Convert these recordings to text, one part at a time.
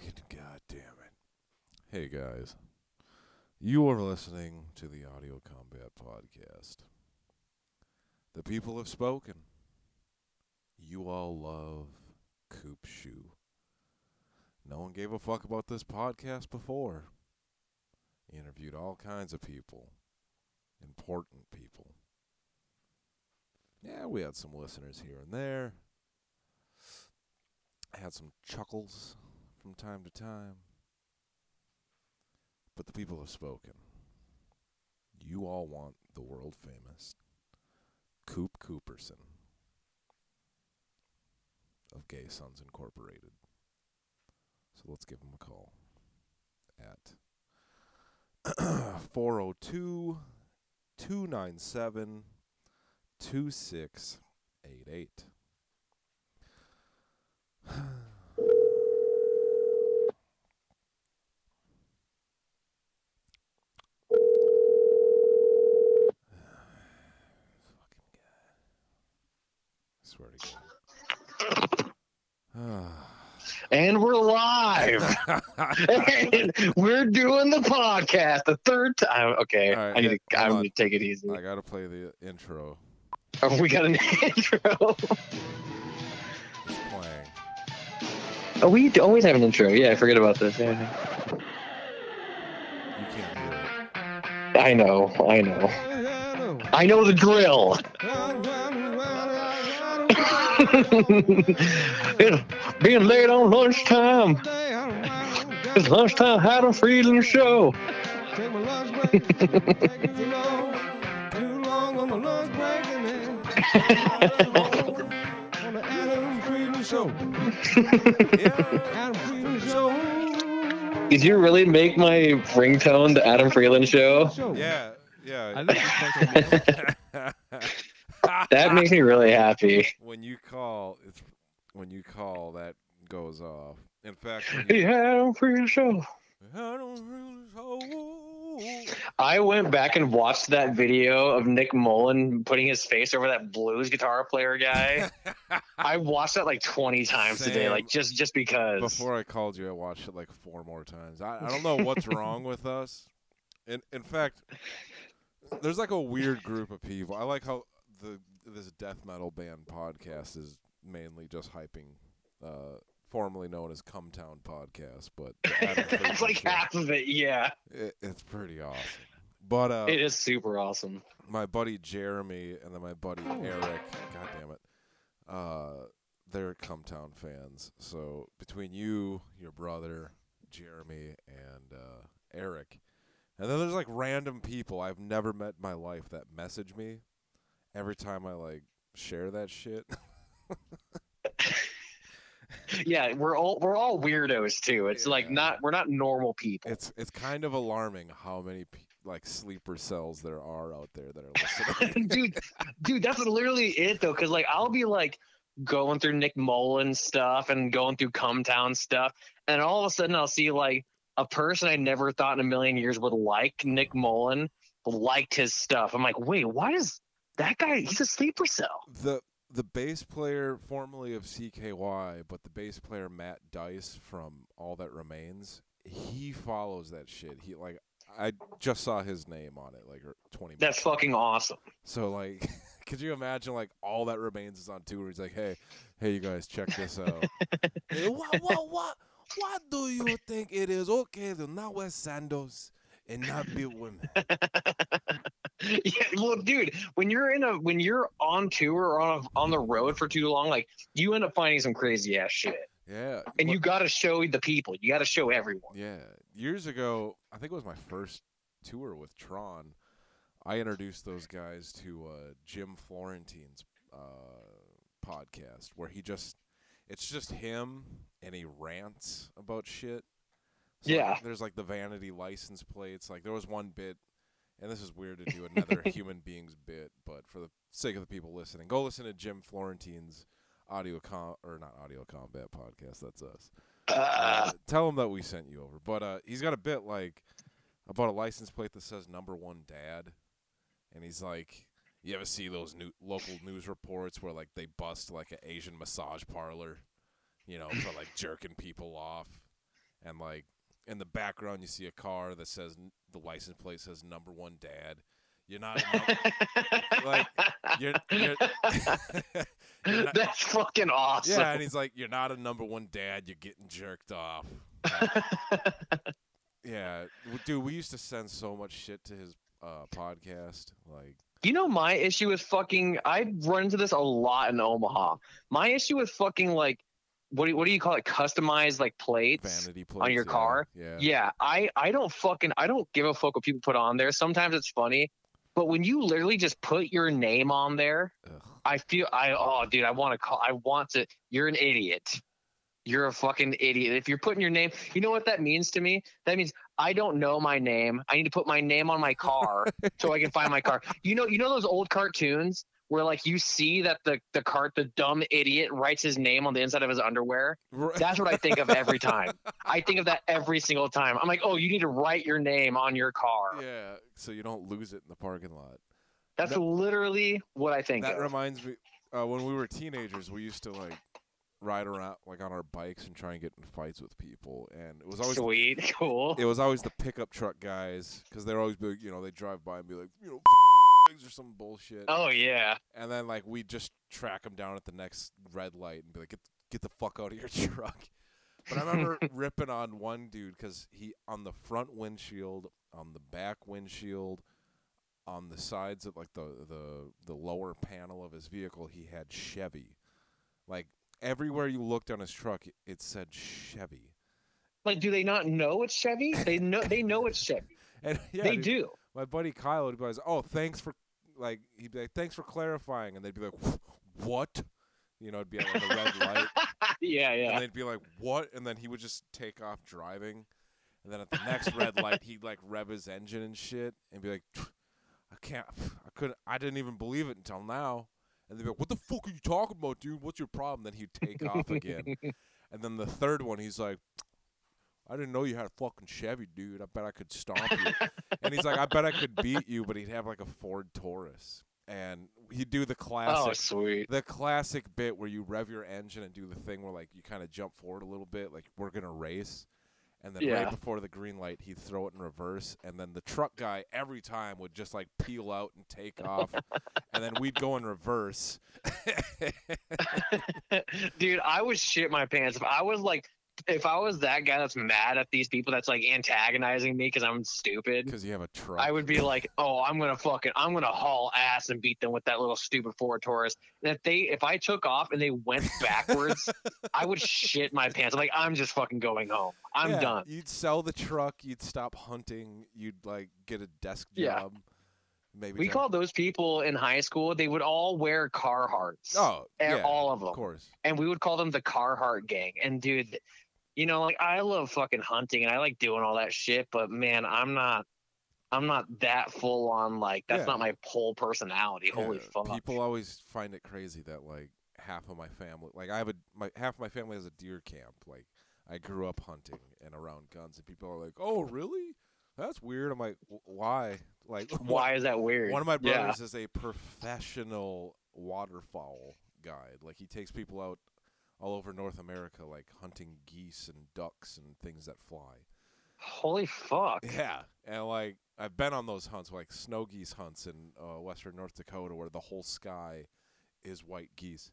Fucking goddamn it. Hey guys. You are listening to the Audio Combat Podcast. The people have spoken. You all love Coop Shoe. No one gave a fuck about this podcast before. Interviewed all kinds of people. Important people. Yeah, we had some listeners here and there. I had some chuckles from time to time. But the people have spoken. You all want the world famous Coop Cooperson of Gay Sons Incorporated. So let's give him a call at 402 297 2688. Fucking guy. I swear to God. And we're live. and we're doing the podcast the third time. Okay, All right, I need to. I hold on. need to take it easy. I gotta play the intro. Oh, we got an intro. It's playing. Oh, we always have an intro. Yeah, I forget about this. Yeah. You can't hear it. I know. I know. I know the drill. It's being late on lunchtime. It's lunchtime. Adam Friedland show. Take my lunch break. Take it too long. Too long on my lunch break. And then on the Adam Friedland show. Adam Friedland show. Did you really make my ringtone the Adam Friedland show? Show. Yeah, yeah. I know you fucking know. That makes me really happy. when you call, it's when you call that goes off. In fact, you, show. I don't. I went back and watched that video of Nick Mullen putting his face over that blues guitar player guy. I watched that like 20 times today, Same. like just just because. Before I called you, I watched it like four more times. I, I don't know what's wrong with us. In in fact, there's like a weird group of people. I like how the this death metal band podcast is mainly just hyping, uh, formerly known as Cumtown Podcast, but the Adam Friedland That's like Show. half of it. Yeah, It, it's pretty awesome. But uh, it is super awesome. my buddy Jeremy and then my buddy Eric, god damn it, uh, they're Cumtown fans. So between you, your brother, Jeremy, and uh, Eric, and then there's like random people I've never met in my life that message me every time I like share that shit. Yeah, we're all we're all weirdos too. It's like not we're not normal people. it's it's kind of alarming how many like sleeper cells there are out there that are listening. dude, dude, that's literally it though. Cause like I'll be like going through Nick Mullen stuff and going through Cumtown stuff, and all of a sudden I'll see like a person I never thought in a million years would like Nick mm-hmm. Mullen liked his stuff. I'm like, wait, why does that guy? He's a sleeper cell. the the bass player formerly of CKY, but the bass player Matt Dice from All That Remains, he follows that shit. He like I just saw his name on it like er, twenty. That's minutes ago. fucking awesome. So like, could you imagine like All That Remains is on tour? He's like, hey, hey, you guys, check this out. Eh, what what what what do you think it is okay to not wear sandals and not be women? yeah, well, dude, when you're in a when you're on tour or on a, on the road for too long, like you end up finding some crazy ass shit, Yeah, and you got to show the people. You got to show everyone. Yeah, years ago, I think it was my first tour with Tron. I introduced those guys to uh, Jim Florentine's uh, podcast, where he just it's just him and he rants about shit. So, like, Yeah. there's like the vanity license plates. Like there was one bit, and this is weird to do another human being's bit, but for the sake of the people listening, go listen to Jim Florentine's audio com or not audio combat podcast. That's us Uh, uh, tell him that we sent you over. But uh, he's got a bit like about a license plate that says number one dad, and he's like, you ever see those new local news reports where like they bust like an Asian massage parlor, you know, for like jerking people off, and like in the background you see a car that says the license plate says number one dad. You're not like, you're, you're, you're not- That's fucking awesome. yeah, and he's like, you're not a number one dad. You're getting jerked off. Like, yeah, dude, we used to send so much shit to his uh, podcast. Like, You know my issue with fucking I run into this a lot in Omaha. My issue with fucking like what do you, what do you call it? Customized like plates. vanity plates your yeah, car? Yeah, Yeah, I I don't fucking I don't give a fuck what people put on there. Sometimes it's funny, but when you literally just put your name on there, Ugh. I feel I oh dude, I want to call I want to you're an idiot. You're a fucking idiot. If you're putting your name, you know what that means to me? That means I don't know my name. I need to put my name on my car so I can find my car. You know, you know those old cartoons where like you see that the the cart the dumb idiot writes his name on the inside of his underwear. Right. That's what I think of every time. I think of that every single time. I'm like, oh, you need to write your name on your car. yeah, so you don't lose it in the parking lot. That's That- literally what I think That of. reminds me, uh, when we were teenagers, we used to like ride around like on our bikes and try and get in fights with people, and it was always Sweet, cool. it was always the pickup truck guys because they're always be like, you know they drive by and be like you know or some bullshit, Oh yeah. and then like we just track them down at the next red light and be like get get the fuck out of your truck. But I remember ripping on one dude because he on the front windshield, on the back windshield, on the sides of like the the the lower panel of his vehicle, he had Chevy. Like everywhere you looked on his truck, it- it said Chevy. Like, do they not know it's Chevy? They know they know it's Chevy. And yeah, they dude, do. my buddy Kyle would be like, "Oh, thanks for like," he'd be like, "Thanks for clarifying," and they'd be like, "What?" You know, it'd be at like a red light, yeah, yeah. and they'd be like, "What?" And then he would just take off driving, and then at the next red light, he'd like rev his engine and shit, and be like, "I can't, I couldn't, I didn't even believe it until now." And they'd be like, "What the fuck are you talking about, dude? What's your problem?" Then he'd take off again, and then the third one, he's like. I didn't know you had a fucking Chevy, dude. I bet I could stomp you. and he's like, I bet I could beat you, but he'd have like a Ford Taurus. And he'd do the oh, classic sweet. the classic bit where you rev your engine and do the thing where like you kind of jump forward a little bit, like we're gonna race, and then Yeah. right before the green light, he'd throw it in reverse, and then the truck guy every time would just like peel out and take off, and then we'd go in reverse. Dude, I would shit my pants if I was like if I was that guy that's mad at these people that's like antagonizing me because I'm stupid. Because you have a truck. I would be like, oh, I'm gonna fucking, I'm gonna haul ass and beat them with that little stupid Ford Taurus. And if they, if I took off and they went backwards, I would shit my pants. I'm like, I'm just fucking going home. I'm Yeah, done. You'd sell the truck. You'd stop hunting. You'd like get a desk job. Yeah. Maybe We called those people in high school. They would all wear Carhartts. Oh, yeah, all of them. of course. and we would call them the Carhartt gang. And dude, you know, like I love fucking hunting and I like doing all that shit, but man, I'm not I'm not that full on like that's Yeah. not my whole personality. Holy fuck. People always find it crazy that like half of my family, like I have a my half of my family has a deer camp. Like I grew up hunting and around guns, and people are like, "Oh, really? That's weird." I'm like, "Why? Like, Why is that weird? One of my Yeah. brothers is a professional waterfowl guide. Like he takes people out all over North America, like hunting geese and ducks and things that fly. Holy fuck. Yeah, and like I've been on those hunts, like snow geese hunts in uh, western North Dakota, where the whole sky is white geese.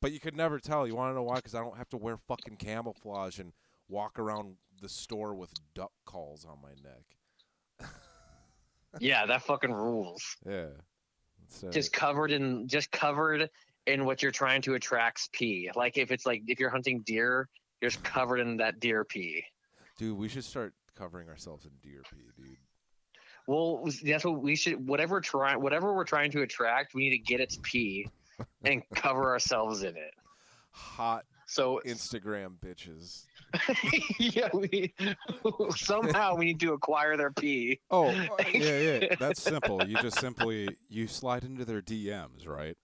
But you could never tell. You want to know why? Because I don't have to wear fucking camouflage and walk around the store with duck calls on my neck. Yeah, that fucking rules. Yeah, It's, uh, Just covered in just covered in what you're trying to attract's pee. Like if it's like if you're hunting deer, you're just covered in that deer pee. dude, we should start covering ourselves in deer pee, dude. Well, that's what we should. Whatever try, whatever we're trying to attract, we need to get its pee and cover ourselves in it. Hot So Instagram bitches. yeah, we somehow we need to acquire their pee. Oh, yeah, yeah. That's simple. You just simply you slide into their DMs, right?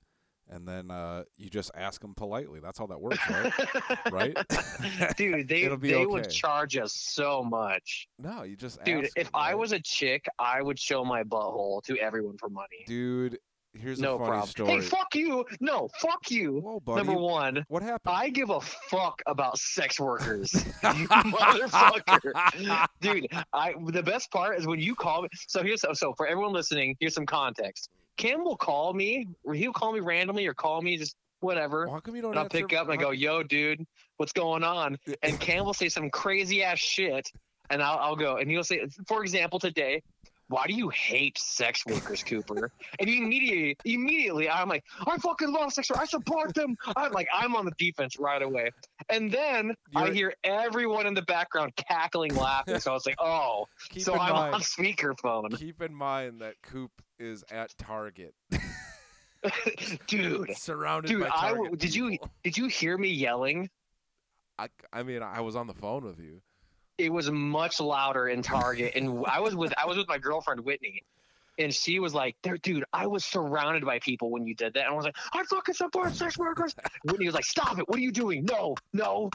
And then uh, you just ask them politely. That's how that works, right? Right? Dude, they they would charge us so much. No, you just Dude, if 'em, I right? was a chick, I would show my butthole to everyone for money. dude, here's no a funny problem. story. Hey, fuck you. No, fuck you. Whoa, buddy. Number one, What happened? I give a fuck about sex workers. motherfucker. Dude, I the best part is when you call me. So here's so for everyone listening, here's some context. Cam will call me, he'll call me randomly or call me just whatever. How come you don't And I'll answer- pick up and I go, yo, dude, what's going on? And Cam will say some crazy ass shit. And I'll, I'll go, and he'll say, for example, today, why do you hate sex workers, Cooper? And immediately, immediately, I'm like, I fucking love sex workers. I support them. I'm like, I'm on the defense right away. And then I You're- hear everyone in the background cackling, laughing. So I was like, oh, keep so I'm mind, on speakerphone, keep in mind that Coop is at Target, dude. surrounded Dude, by I Target w- did you did you hear me yelling? I, I mean, I was on the phone with you. it was much louder in Target, and I was with I was with my girlfriend Whitney, and she was like, "There, dude, I was surrounded by people when you did that." And I was like, "I fucking support sex workers." Whitney was like, "Stop it! What are you doing? No, no."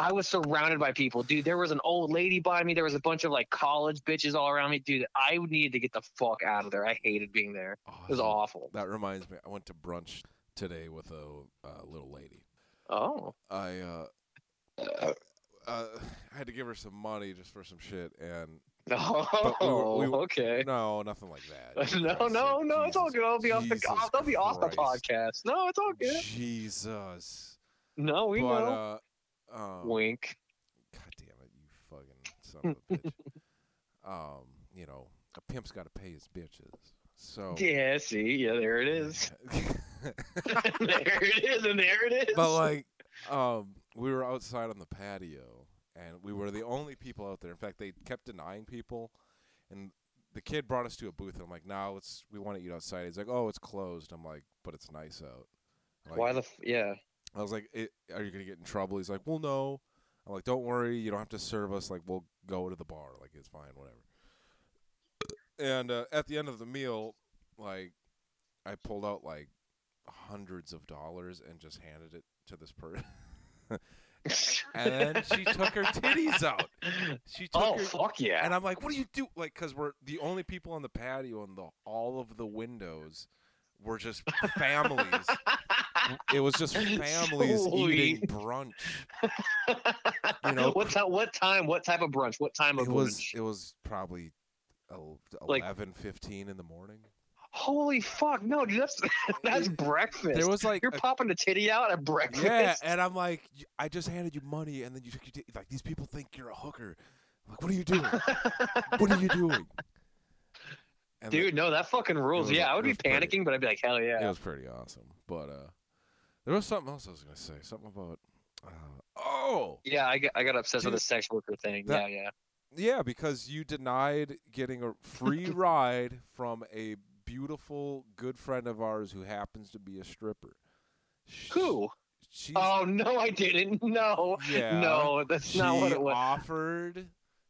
I was surrounded by people, dude. There was an old lady by me. There was a bunch of like college bitches all around me, dude. I needed to get the fuck out of there. I hated being there. It was awful. That reminds me, I went to brunch today with a uh, little lady. Oh, I uh, uh, I had to give her some money just for some shit, and oh, we were- we were- okay. no, nothing like that. No, Christ's no, no, it's all good. I'll be off the, Jesus I'll, be off the podcast. No, it's all good. Jesus. No, we but know. uh, um, Wink. God damn it, you fucking son of a bitch. um, you know, a pimp's got to pay his bitches. So Yeah, see, yeah, there it is. there it is, and there it is. but like, um, we were outside on the patio, and we were the only people out there. In fact, they kept denying people, and the kid brought us to a booth. And I'm like, "No, let's. We want to eat outside." He's like, "Oh, it's closed." I'm like, "But it's nice out." I'm like, why the f- yeah? I was like, "I- "Are you gonna get in trouble?" He's like, "Well, no." I'm like, "Don't worry, you don't have to serve us. Like, we'll go to the bar. Like, it's fine, whatever." And uh, at the end of the meal, like, I pulled out like hundreds of dollars and just handed it to this person. and then she took her titties out. She took oh her, fuck yeah! and I'm like, "What do you do?" Like, cause we're the only people on the patio, and the all of the windows were just families. it was just families eating brunch. you know, what time? What time? What type of brunch? What time of It was brunch? it was probably Like- 11, 15 in the morning. Holy fuck! No, dude, that's that's breakfast. There was like You're a- popping the titty out at breakfast. yeah, and I'm like, I just handed you money, and then you took your t- like these people think you're a hooker. I'm like, what are you doing? what are you doing? And the- Dude, no, that fucking rules. was- yeah, I would be was pretty- panicking, but I'd be like, hell yeah. it was pretty awesome. But uh, there was something else I was gonna say. Something about uh, oh Yeah, I got, I got obsessed with the sex worker thing. that- yeah, yeah. Yeah, because you denied getting a free ride from a beautiful good friend of ours who happens to be a stripper. Who? She's, Oh no, I didn't. No, yeah. no, that's she not what it was. offered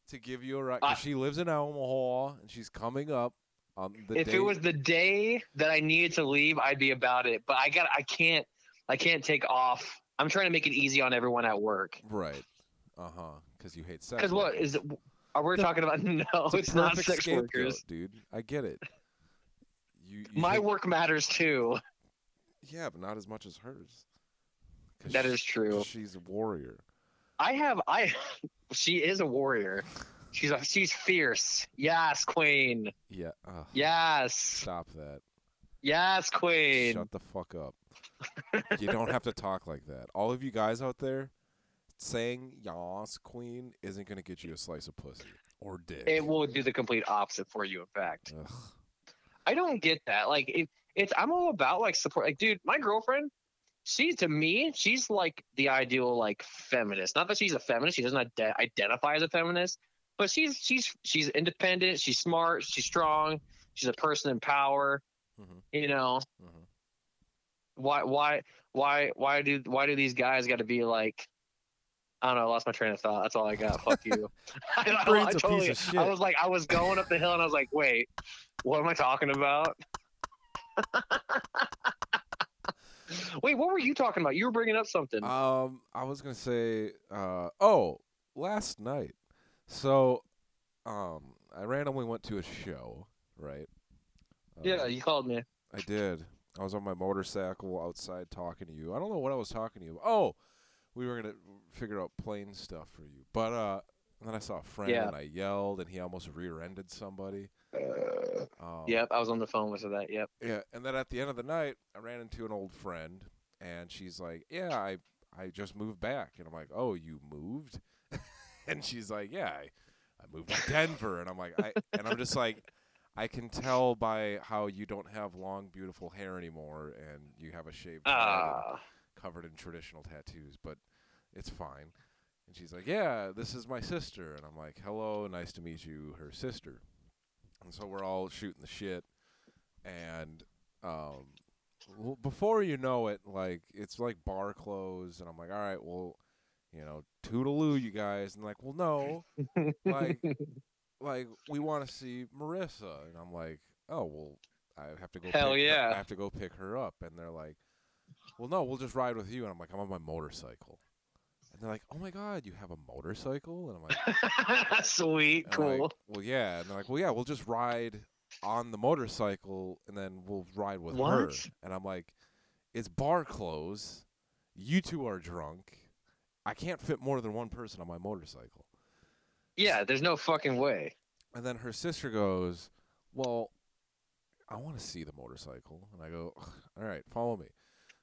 to give you a ride. I- she lives in Omaha and she's coming up the if day. it was the day that I needed to leave, I'd be about it. But I got, I can't, I can't take off. I'm trying to make it easy on everyone at work. right, uh huh, because you hate sex. Because what is? it? Are we talking about? No, It's, it's, not sex workers. dude. I get it. You, you My hate- work matters too. yeah, but not as much as hers. That she- is true. She's a warrior. I have, I. She is a warrior. She's a, she's fierce. Yes, queen. Yeah. ugh, Yes, Stop that. yes, queen. Shut the fuck up. you don't have to talk like that. All of you guys out there saying "Yas, Queen" isn't gonna get you a slice of pussy or dick. It will do the complete opposite for you. In fact, Ugh. I don't get that. Like, it, it's I'm all about like support. Like, dude, my girlfriend, she to me, she's like the ideal like feminist. Not that she's a feminist. She doesn't ide- identify as a feminist, but she's she's she's independent. She's smart. She's strong. She's a person in power. Mhm. You know Mhm. why why why why do why do these guys got to be like? I don't know. I lost my train of thought. That's all I got. Fuck you. I, I- I totally. I was like, I was going up the hill and I was like, wait, what am I talking about? wait, what were you talking about? You were bringing up something. Um, I was gonna say, uh, oh, last night. So, um, I randomly went to a show, right? yeah, Uh, you called me. I did. I was on my motorcycle outside talking to you. I don't know what I was talking to you about. Oh, we were gonna figure out plane stuff for you. But uh, then I saw a friend Yeah. and I yelled and he almost rear-ended somebody. Uh, Um, yep, I was on the phone with that. Yep. Yeah, and then at the end of the night, I ran into an old friend, and she's like, "Yeah, I I just moved back," and I'm like, "Oh, you moved?" and she's like, "Yeah, I, I moved to Denver," and I'm like, "I," and I'm just like, I can tell by how you don't have long, beautiful hair anymore, and you have a shaved head Ah, covered in traditional tattoos, but it's fine. And she's like, "Yeah, this is my sister," and I'm like, "Hello, nice to meet you, her sister." And so we're all shooting the shit, and um, before you know it, like it's like bar close, and I'm like, "All right, well, you know, toodaloo, you guys," and like, "Well, no, like, like we want to see Marissa," and I'm like, "Oh, well, I have to go. Hell pick her- yeah. I have to go pick her up," and they're like, "Well, no, we'll just ride with you," and I'm like, "I'm on my motorcycle." And they're like, "Oh my god, you have a motorcycle?" And I'm like, sweet, and I'm like, cool. well, yeah. And they're like, well, yeah, we'll just ride on the motorcycle and then we'll ride with her. And I'm like, it's bar close. You two are drunk. I can't fit more than one person on my motorcycle. yeah, there's no fucking way. And then her sister goes, well, I want to see the motorcycle. And I go, all right, follow me.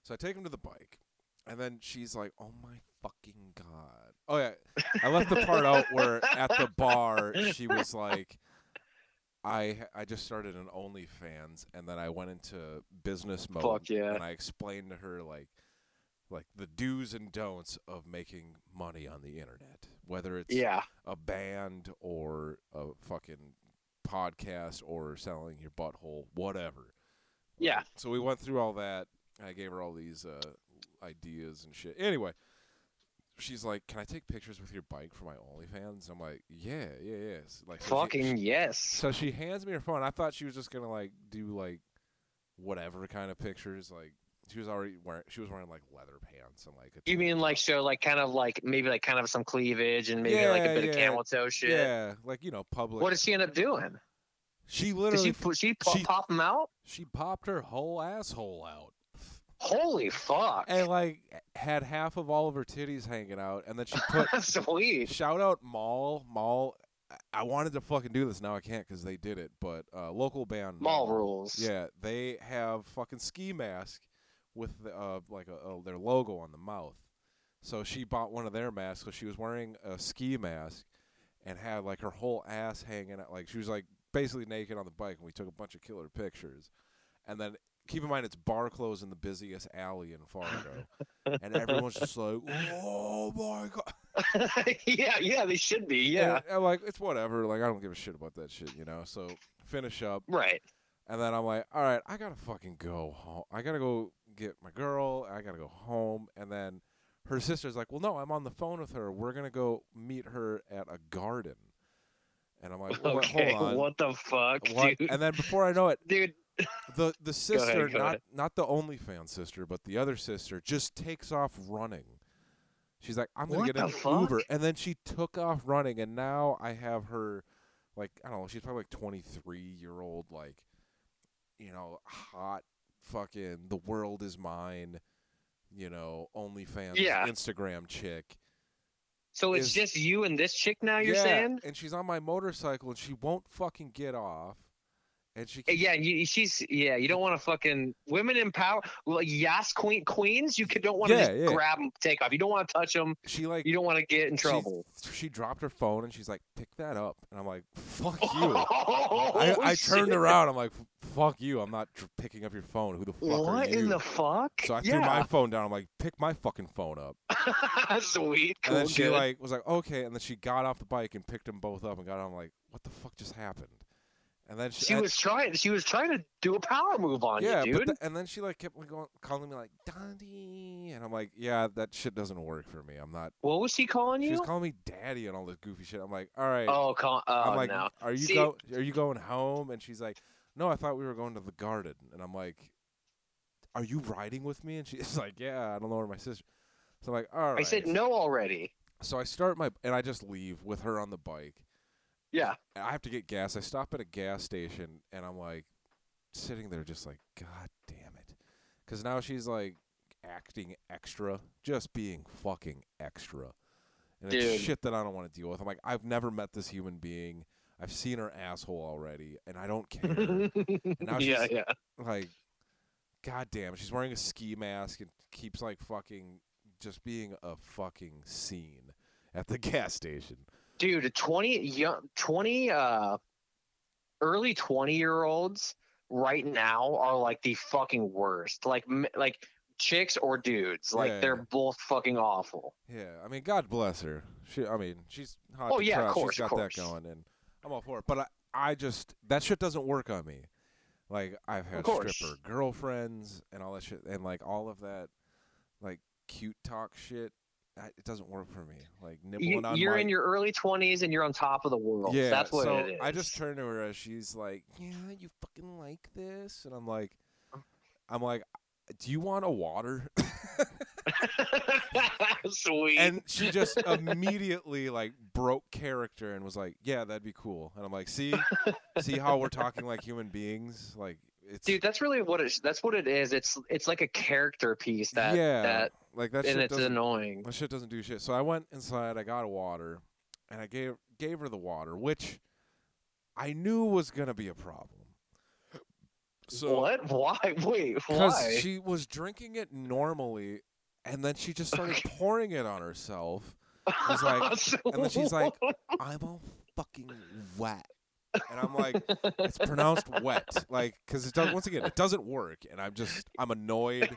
So I take him to the bike. And then she's like, oh my fucking God. Oh, yeah. I left the part out where at the bar she was like, I I just started an OnlyFans and then I went into business mode Fuck yeah. and I explained to her like like the do's and don'ts of making money on the internet, whether it's Yeah. a band or a fucking podcast or selling your butthole, whatever. Yeah. So we went through all that. I gave her all these uh, ideas and shit. Anyway, she's like, "Can I take pictures with your bike for my OnlyFans?" I'm like, "Yeah, yeah, yeah." Like, so Fucking she- yes. so she hands me her phone. I thought she was just gonna like do like whatever kind of pictures. Like she was already wearing. She was wearing like leather pants and like. A You mean like show like kind of like maybe like kind of some cleavage and maybe like a Yeah, bit of camel toe shit. Yeah, like you know, public. What did she end up doing? she Did literally she put she, po- she- pop them out? she popped her whole asshole out. Holy fuck! and like had half of all of her titties hanging out, and then she put Sweet. shout out Mall Mall. I- I wanted to fucking do this now I can't because they did it, but uh, local band Mall rules. Yeah, they have fucking ski mask with the, uh like a, a, their logo on the mouth. So she bought one of their masks. So she was wearing a ski mask and had like her whole ass hanging out. Like she was like basically naked on the bike, and we took a bunch of killer pictures. And then keep in mind it's bar closed in the busiest alley in Fargo, and everyone's just like, "Oh my god!" yeah, yeah, they should be. Yeah. And I'm like, it's whatever. Like I don't give a shit about that shit, you know. So finish up. Right. And then I'm like, all right, I gotta fucking go home. I gotta go get my girl. I gotta go home. And then her sister's like, well, no, I'm on the phone with her. We're gonna go meet her at a garden. And I'm like, well, okay. hold on. What the fuck, What? dude? And then before I know it, Dude. the the sister, go not ahead. not the OnlyFans sister, but the other sister, just takes off running. She's like, I'm gonna What get an fuck? Uber, and then she took off running, and now I have her, like I don't know, she's probably like 23 year old, like, you know, hot, fucking, the world is mine, you know, OnlyFans Yeah. Instagram chick. So it's is- just you and this chick now. You're yeah, saying? and she's on my motorcycle, and she won't fucking get off, and she Uh, Yeah, you, she's yeah. You don't want to fucking women in power, like yes, queen queens. You could, don't want to Yeah, just yeah. grab them, take off. You don't want to touch them. she like You don't want to get in trouble. She, dropped her phone and she's like, "Pick that up," and I'm like, "Fuck you." Oh, I, I turned around. I'm like, "Fuck you." I'm not tr- picking up your phone. Who the fuck are What in the fuck? so I threw yeah. my phone down. I'm like, "Pick my fucking phone up." Sweet. Cool. and then she good. like was like, "Okay," and then she got off the bike and picked them both up and got on. I'm like, "What the fuck just happened?" And then she, she was trying. She was trying to do a power move on yeah, you, dude. and then she like kept like, going, calling me like Dundee, and I'm like, "Yeah, that shit doesn't work for me. I'm not." what was she calling you? She was calling me daddy and all this goofy shit. I'm like, "All right." oh, call, oh uh, I'm like, no. "Are you See- go? Are you going home?" And she's like, "No, I thought we were going to the garden." And I'm like, "Are you riding with me?" And she's like, "Yeah, I don't know where my sister." So I'm like, "All right." I said no already. So I start my and I just leave with her on the bike. Yeah. I have to get gas. I stop at a gas station and I'm like, sitting there just like, God damn it. Because now she's like acting extra, just being fucking extra. And it's shit that I don't want to deal with. I'm like, I've never met this human being. I've seen her asshole already, and I don't care. now yeah, yeah. like, God damn, she's wearing a ski mask and keeps like fucking just being a fucking scene at the gas station. Dude, 20 young 20 uh early 20 year olds right now are like the fucking worst. Like m- like chicks or dudes. Like Yeah. they're both fucking awful. Yeah, I mean, God bless her. She, I mean, she's hot. Oh, yeah, of course, she's of got that course. going, and I'm all for it. But I, I just that shit doesn't work on me. Like I've had stripper girlfriends and all that shit, and like all of that, like cute talk shit. I, it doesn't work for me. Like nibbling You, on you're my in your early 20s and you're on top of the world. yeah. That's what so it is. I just turn to her as she's like, "Yeah, you fucking like this," and I'm like, I'm like, "Do you want a water?" Sweet. and she just immediately like broke character and was like, "Yeah, that'd be cool." And I'm like, "See, see how we're talking like human beings? Like it's Dude, that's really what it that's what it is. It's it's like a character piece that yeah, that like that and it's annoying. that shit doesn't do shit." So I went inside, I got a water, and I gave gave her the water, which I knew was gonna be a problem. So what? Why? Wait, because she was drinking it normally, and then she just started pouring it on herself. was like- So- and then she's like, I'm all fucking wet. And I'm like, it's pronounced wet. Like, because it does, once again, it doesn't work. And I'm just, I'm annoyed.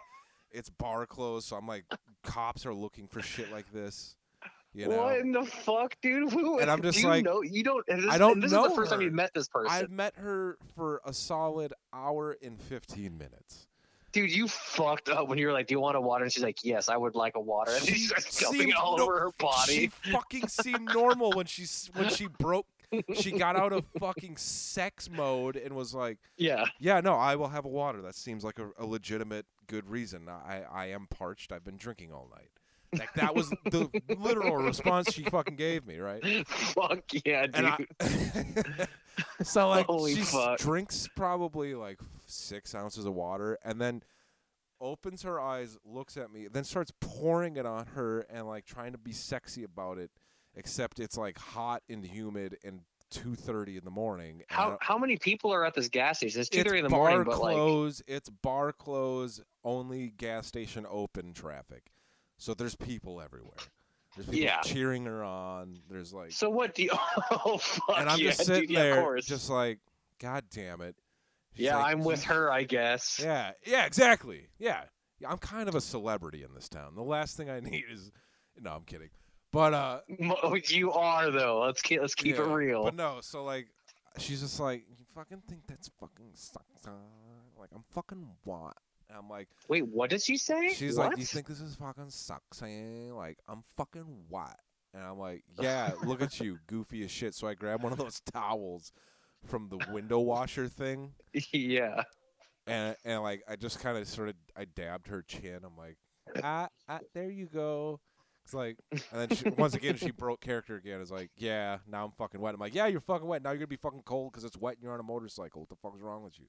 It's bar closed. So I'm like, cops are looking for shit like this. You know? What in the fuck, dude? Who, And I'm just like, know, you don't. This, I don't this know is the first time her. you met this person, I've met her for a solid hour and 15 minutes. dude. You fucked up when you were like, "Do you want a water?" And she's like, "Yes, I would like a water." And She she dumping it all no- over her body. She fucking seemed normal when she when she broke. She got out of fucking sex mode and was like, yeah, "Yeah, no, I will have a water. That seems like a, a legitimate good reason. I I am parched. I've been drinking all night." Like that was the literal response she fucking gave me, right? fuck yeah, dude. I, so like Holy she fuck. drinks probably like six ounces of water, and then opens her eyes, looks at me, then starts pouring it on her and like trying to be sexy about it. Except it's like hot and humid and two thirty in the morning. how how many people are at this gas station? It's two thirty in the morning, but like, close. It's bar close. Only gas station open traffic. So there's people everywhere. There's people Yeah. cheering her on. There's like so what do you? Oh fuck and I'm yeah, just sitting dude, there, course. just like, God damn it. She's yeah, like, I'm with her, I guess. Yeah, yeah, exactly. Yeah. yeah, I'm kind of a celebrity in this town. The last thing I need is, no, I'm kidding. But uh, You are though. Let's keep let's keep it real. But no, so like, she's just like, you fucking think that's fucking sucks. uh?" Like I'm fucking what? And I'm like, Wait, what did she say? she's what? like, you think this is fucking sucks? eh?" Like I'm fucking what? And I'm like, yeah, look at you, goofy as shit. So I grab one of those towels from the window washer thing. yeah. and and like I just kind of sort of I dabbed her chin. I'm like, ah, ah there you go. It's like, and then she, once again she broke character again. It's like, yeah, now I'm fucking wet. I'm like, yeah, you're fucking wet. Now you're gonna be fucking cold because it's wet and you're on a motorcycle. What the fuck is wrong with you?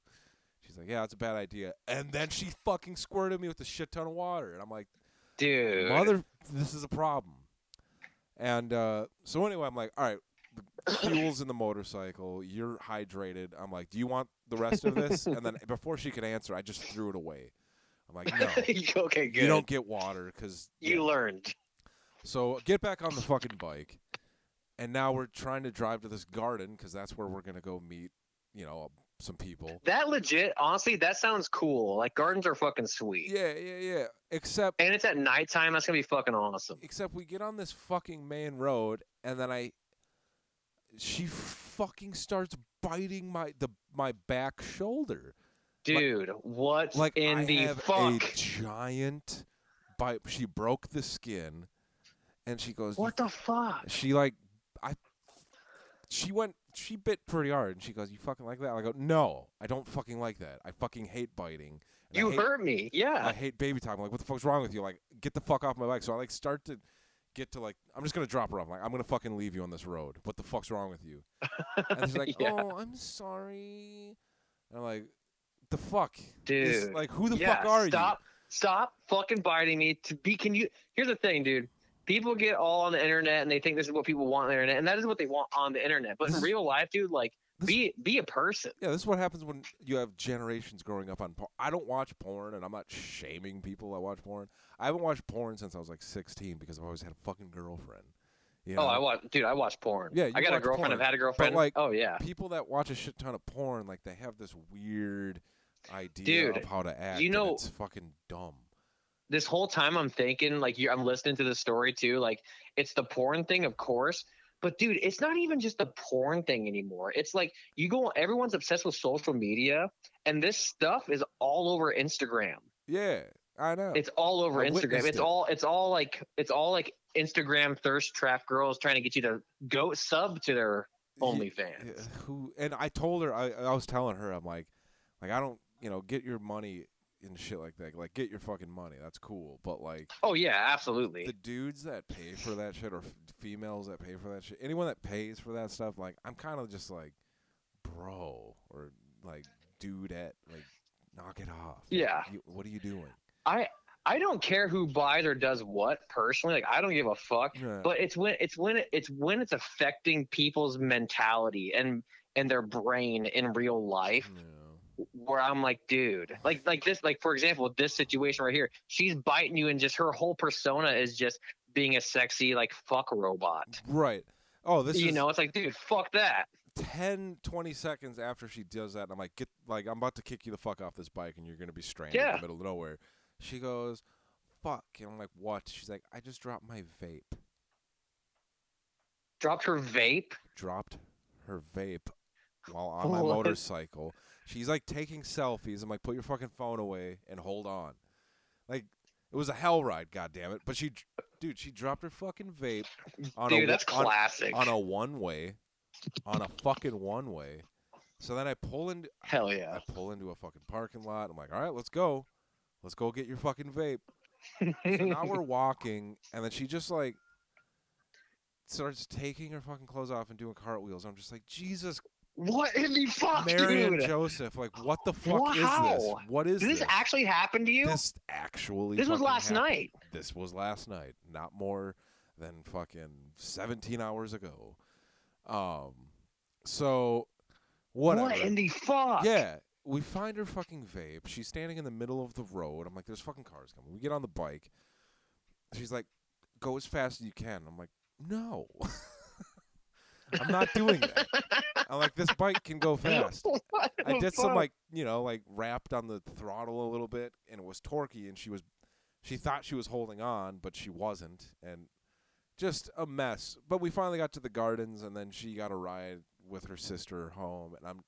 She's like, yeah, that's a bad idea. And then she fucking squirted me with a shit ton of water, and I'm like, Dude. mother, this is a problem. And uh, so anyway, I'm like, all right, the fuel's in the motorcycle. You're hydrated. I'm like, do you want the rest of this? and then before she could answer, I just threw it away. I'm like, no, okay, good. you don't get water because You learned. So get back on the fucking bike, and now we're trying to drive to this garden because that's where we're gonna go meet, you know, some people. That legit, honestly, that sounds cool. Like gardens are fucking sweet. Yeah, yeah, yeah. Except And it's at nighttime. That's gonna be fucking awesome. except we get on this fucking main road and then I she fucking starts biting my the my back shoulder. Dude, what Like in I the fuck? a giant bite. She broke the skin and she goes What the fuck? she like I she went she bit pretty hard and she goes, You fucking like that? I go, No, I don't fucking like that. I fucking hate biting. and You hate- hurt me. Yeah. I hate baby time. I'm like, what the fuck's wrong with you? Like, get the fuck off my bike. So I like start to get to like, I'm just gonna drop her off. like, I'm gonna fucking leave you on this road. What the fuck's wrong with you? And she's like, Yeah. oh, I'm sorry. And I'm like, the fuck? Is- Dude. like, who the yeah, fuck are you? stop, Stop fucking biting me. To be, can you? Here's the thing, dude. People get all on the internet and they think this is what people want on the internet, and that is what they want on the internet. But in real life, dude, like, be be a person. Yeah, this is what happens when you have generations growing up on porn. I don't watch porn, and I'm not shaming people that watch porn. I haven't watched porn since I was like 16 because I've always had a fucking girlfriend. You oh, know? Oh, I watch, dude. I watch porn. Yeah, you I got a girlfriend. porn, I've had a girlfriend. like, oh yeah, people that watch a shit ton of porn, like they have this weird idea Dude, of how to act. you know- it's fucking dumb. This whole time I'm thinking, like, you, I'm listening to the story too. Like, it's the porn thing, of course. But dude, it's not even just the porn thing anymore. It's like you go, everyone's obsessed with social media, and this stuff is all over Instagram. Yeah, I know. It's all over I Instagram. It's it. all it's all like it's all like Instagram thirst trap girls trying to get you to go sub to their OnlyFans. yeah, who and I told her I, I was telling her I'm like like I don't you know get your money and shit like that like get your fucking money that's cool but like Oh yeah, absolutely. the dudes that pay for that shit or f- females that pay for that shit anyone that pays for that stuff like I'm kind of just like bro or like dudette like knock it off Like, Yeah. you, what are you doing I I don't care who buys or does what personally. Like I don't give a fuck. Yeah. But it's when it's when it, it's when it's affecting people's mentality and and their brain in real life. Yeah. Where I'm like, dude, like like this, like for example, this situation right here, she's biting you, and just her whole persona is just being a sexy like fuck robot. right oh this you is know, it's like, dude, fuck that. 10 20 seconds after she does that i'm like get like i'm about to kick you the fuck off this bike and you're gonna be stranded in Yeah. the middle of nowhere she goes fuck and i'm like what she's like i just dropped my vape Dropped her vape. dropped her vape while on my motorcycle she's like taking selfies i'm like put your fucking phone away and hold on like it was a hell ride god damn it but she dude she dropped her fucking vape on a that's on- classic. on a one way on a fucking one way so then i pull into Hell yeah. I pull into a fucking parking lot. I'm like, all right, let's go. Let's go get your fucking vape. So now we're walking, and then she just like starts taking her fucking clothes off and doing cartwheels. I'm just like, Jesus, what in the fuck, Mary and dude? Joseph, like, what the fuck is this? Wow. What is Did this this? actually happened to you? This actually. This was last happened. night. This was last night, not more than fucking 17 hours ago. Um, so whatever. What in the fuck? Yeah, we find her fucking vape. She's standing in the middle of the road. I'm like, there's fucking cars coming. We get on the bike. She's like, go as fast as you can. I'm like, no. I'm not doing that. I'm like, this bike can go fast. I did some like, you know, like wrapped on the throttle a little bit and it was torquey and she was she thought she was holding on, but she wasn't and just a mess. But we finally got to the gardens and then she got a ride with her sister home and I'm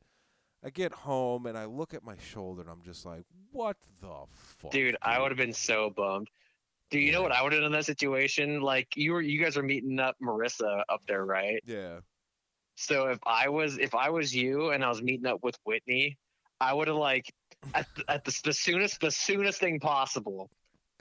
I get home and I look at my shoulder and I'm just like, what the fuck? dude, I would have been so bummed. Do you know what I would have done in that situation? Like you were, you guys were meeting up Marissa up there, right? Yeah. So if I was, if I was you and I was meeting up with Whitney, I would have like at the, at the, the soonest, the soonest thing possible.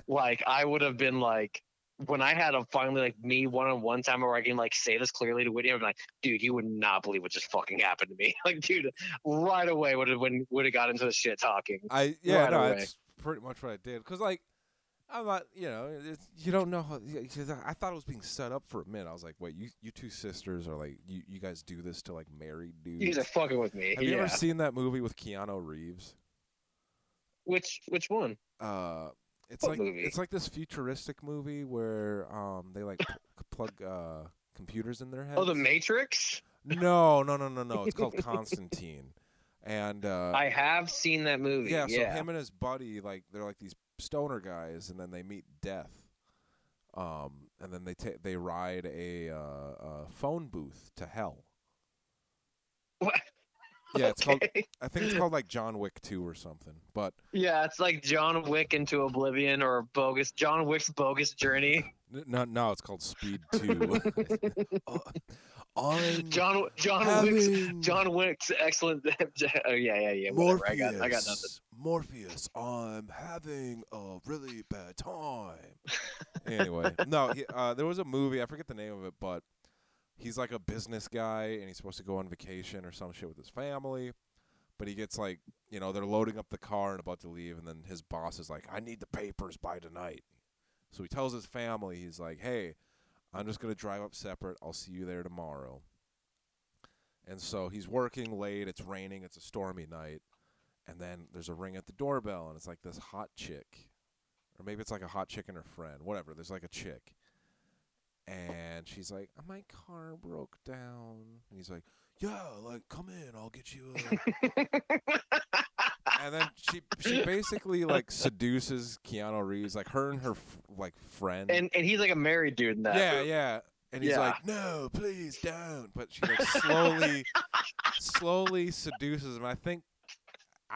Like I would have been like, when I had a finally like me one on one time where I can like say this clearly to Whitney, be like, dude, you would not believe what just fucking happened to me. Like, dude, right away would have when would have got into the shit talking. I yeah, Right no, away. that's pretty much what I did. Cause like, I'm not, you know, you don't know. How, yeah, 'cause I thought it was being set up for a minute. I was like, wait, you you two sisters are like, you you guys do this to like married dudes. You guys are fucking with me. Have you ever seen that movie with Keanu Reeves? which which one? Uh, it's What like movie? it's like this futuristic movie where um they like p- plug uh computers in their heads. Oh, The Matrix. no, no, no, no, no. It's called Constantine, and uh, I have seen that movie. Yeah, Yeah. so him and his buddy, like they're like these stoner guys, and then they meet death. Um, and then they ta- they ride a, uh, a phone booth to hell. What? Yeah, it's called. I think it's called like John Wick Two or something. But Yeah, it's like John Wick into Oblivion or bogus John Wick's bogus journey. no, no, it's called Speed Two. uh, John John Wick's John Wick's excellent. oh yeah, yeah, yeah. Whatever. I got I got nothing. Morpheus, I'm having a really bad time. anyway, no, he, uh, there was a movie. I forget the name of it, but he's like a business guy, and he's supposed to go on vacation or some shit with his family. but he gets like you know they're loading up the car and about to leave, and then his boss is like, "I need the papers by tonight." So he tells his family, he's like, "Hey, I'm just gonna drive up separate. I'll see you there tomorrow." And so he's working late. It's raining. It's a stormy night, and then there's a ring at the doorbell, and it's like this hot chick, or maybe it's like a hot chick and her friend. Whatever. There's like a chick, and she's like, uh, "My car broke down," and he's like, "Yeah, like come in. I'll get you." A and then she she basically like seduces Keanu Reeves, like her and her f- like friend. and and he's like a married dude in that. yeah, movie. yeah. And he's Yeah. like, "No, please don't." But she like slowly, slowly seduces him. I think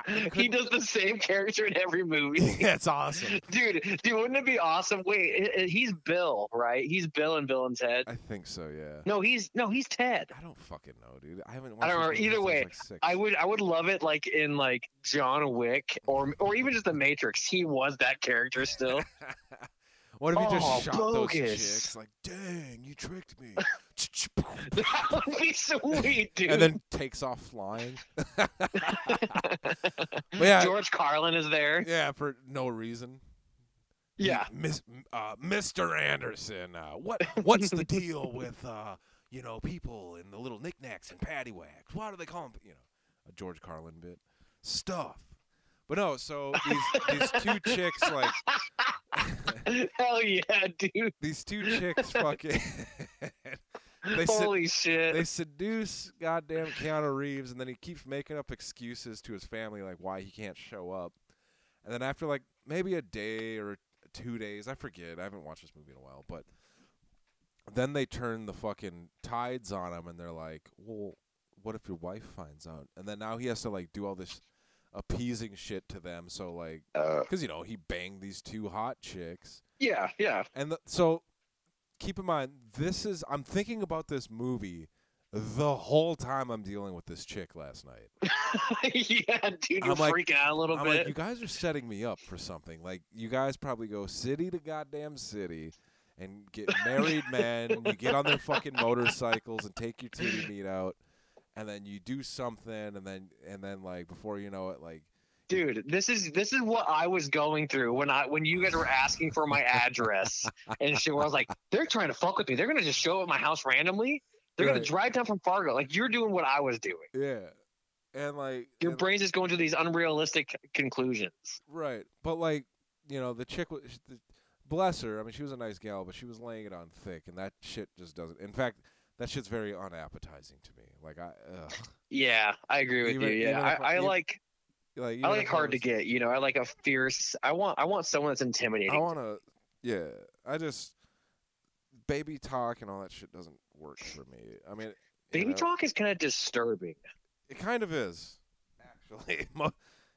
I, He does the same character in every movie. That's awesome. dude, dude, wouldn't it be awesome? Wait, he's Bill, right? He's Bill in Bill and Ted. I think so. Yeah. No, he's no, he's Ted. I don't fucking know, dude. I haven't. I don't watched remember. Either way, I like, I would, I would love it like in like John Wick or or even just The Matrix. He was that character still. what if you Oh, just shot those bogus. chicks? Like, dang, you tricked me. that would be sweet, dude. and then takes off flying. yeah, George Carlin is there. yeah, for no reason. Yeah. Miss, uh, Mr. Anderson, uh, what what's the deal with uh, you know people and the little knickknacks and paddywhacks? Why do they call them? You know, a George Carlin bit stuff. But no, so these these two chicks like Hell yeah, dude. these two chicks fucking they Holy shit. they seduce goddamn Keanu Reeves, and then he keeps making up excuses to his family like why he can't show up. And then after like maybe a day or two days, I forget. I haven't watched this movie in a while, but then they turn the fucking tides on him, and they're like, "Well, what if your wife finds out?" And then now he has to like do all this appeasing shit to them. So like, Uh, because you know he banged these two hot chicks. yeah, yeah. And the, so keep in mind, this is I'm thinking about this movie the whole time I'm dealing with this chick last night. yeah, dude, you're I'm like- freaking out a little I'm bit. like, you guys are setting me up for something. Like you guys probably go city to goddamn city and get married men, you get on their fucking motorcycles and take your titty meat out, and then you do something and then and then like before you know it, like dude this is this is what i was going through when i when you guys were asking for my address and shit where i was like they're trying to fuck with me they're gonna just show up at my house randomly they're gonna drive down from fargo like you're doing what i was doing yeah. And like your and- brain's just going to these unrealistic conclusions Right, but like you know, the chick was the, bless her. I mean, she was a nice gal, but she was laying it on thick, and that shit just doesn't. In fact, that shit's very unappetizing to me. Like I, ugh. yeah i agree with Even- you yeah i, I- even- like like i like hard to get you know i like a fierce i want i want someone that's intimidating I want to, yeah. I just baby talk and all that shit doesn't work for me. I mean, baby know, talk is kind of disturbing It kind of is, actually.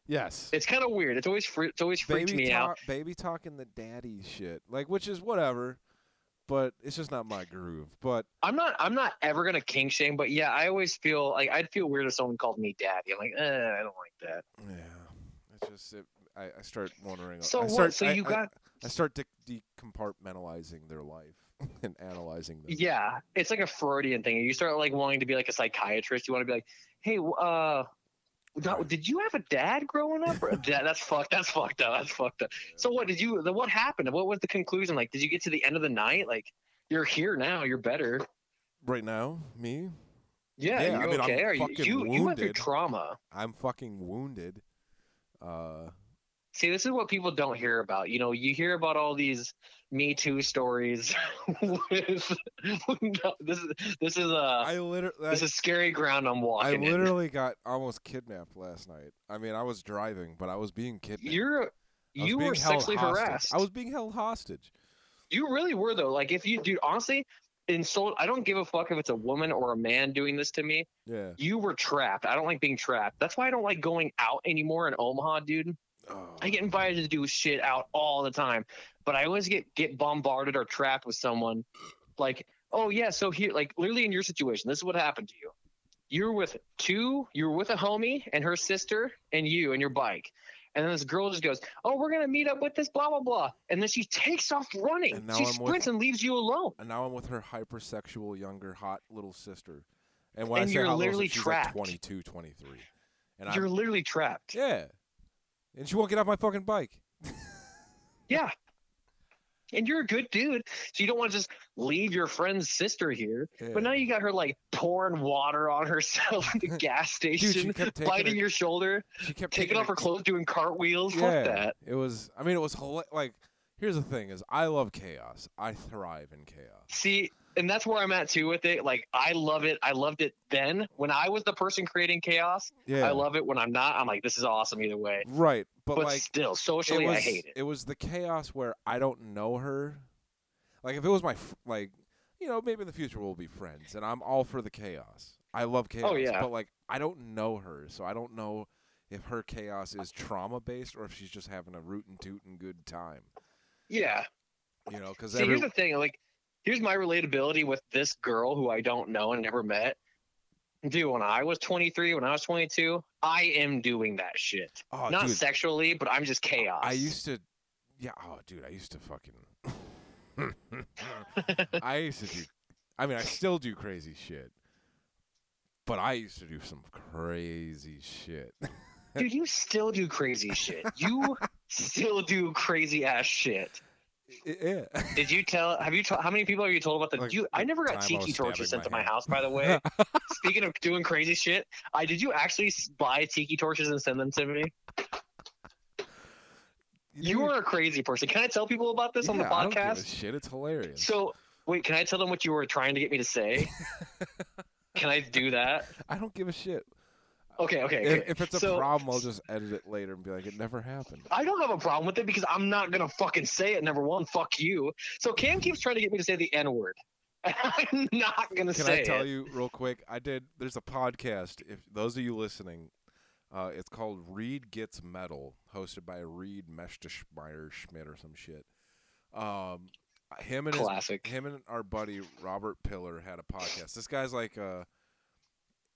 Yes. it's kind of weird it's always fre- it's always freaked baby me out talk, baby talking the daddy shit, like which is whatever, but it's just not my groove. But I'm not I'm not ever gonna kink shame, but yeah, I always feel like I'd feel weird if someone called me daddy. I'm like, eh, I don't like that. Yeah, it's just it, I, I start wondering. So I what? So I, you I- got I, start de- decompartmentalizing their life and analyzing them. yeah, it's like a Freudian thing. You start like wanting to be like a psychiatrist. You want to be like, hey, uh. No, Did you have a dad growing up? Or, that's fucked. That's fucked up. That's fucked up. So what did you? What happened? What was the conclusion? Like, did you get to the end of the night? Like, you're here now. You're better. Right now, me, Yeah, Yeah, you're I mean, I'm okay. Are you? You, you went through trauma. I'm fucking wounded. Uh, See, this is what people don't hear about. You know, you hear about all these Me Too stories. with, no, this is this is uh I literally, this is scary ground I'm I walking in. literally got almost kidnapped last night. I mean, I was driving, but I was being kidnapped. You're you were sexually hostage. harassed. I was being held hostage. You really were though. Like if you, dude, honestly, insult. I don't give a fuck if it's a woman or a man doing this to me. Yeah. You were trapped. I don't like being trapped. That's why I don't like going out anymore in Omaha, dude. Oh. I get invited to do shit out all the time, but I always get get bombarded or trapped with someone like, oh yeah, so here, like literally in your situation, this is what happened to you. You're with two, you're with a homie and her sister and you and your bike. And then this girl just goes, Oh, we're gonna meet up with this blah blah blah. And then she takes off running. And now She I'm with- sprints and leaves you alone. and now I'm with her hypersexual younger hot little sister. And when And I say you're literally trapped. like 22, 23. and You're I'm literally trapped. yeah, and she won't get off my fucking bike. Yeah. And you're a good dude, so you don't want to just leave your friend's sister here. Yeah. But now you got her like pouring water on herself at the gas station, taking biting her- your shoulder, she kept taking taking off her clothes, doing cartwheels. Yeah, Fuck that. it was. I mean, it was like. Here's the thing: is I love chaos. I thrive in chaos. See, and that's where I'm at too with it. Like I love it. I loved it then when I was the person creating chaos. Yeah, I love it when I'm not. I'm like, this is awesome either way. right, but, But, like still, socially, was, I hate it. It was the chaos where I don't know her. Like if it was my like, you know, maybe in the future we'll be friends, and I'm all for the chaos. I love oh, chaos. Oh, yeah. but like I don't know her, so I don't know if her chaos is trauma based or if she's just having a root and toot and good time. Yeah. You know, because See, here's the thing. Like, here's my relatability with this girl who I don't know and never met. Dude, when I was 23, when I was 22, I am doing that shit. oh, Not dude, sexually, but I'm just chaos. I used to, yeah. Oh, dude, I used to fucking. I used to do. I mean, I still do crazy shit, but I used to do some crazy shit. Dude, you still do crazy shit. You still do crazy ass shit. Yeah. Did you tell? Have you? told how many people have you told about the? Like, you, I never got tiki torches sent to my house. By the way, speaking of doing crazy shit, I did you actually buy tiki torches and send them to me? You are a crazy person. Can I tell people about this on the yeah, give a podcast? shit. It's hilarious. So wait, can I tell them what you were trying to get me to say? can I do that? I don't give a shit. Okay, okay. If, okay. if it's a So- problem, I'll just edit it later and be like, it never happened. I don't have a problem with it because I'm not gonna fucking say it. Number one, fuck you. So Cam keeps trying to get me to say the N word. I'm not gonna Can say Can I tell it. you real quick? I did. There's a podcast. If those of you listening, uh, it's called Reed Gets Metal, hosted by Reed Mesterschmeyer Schmidt or some shit. Um, him and his Classic. him and our buddy Robert Pillar had a podcast. This guy's like a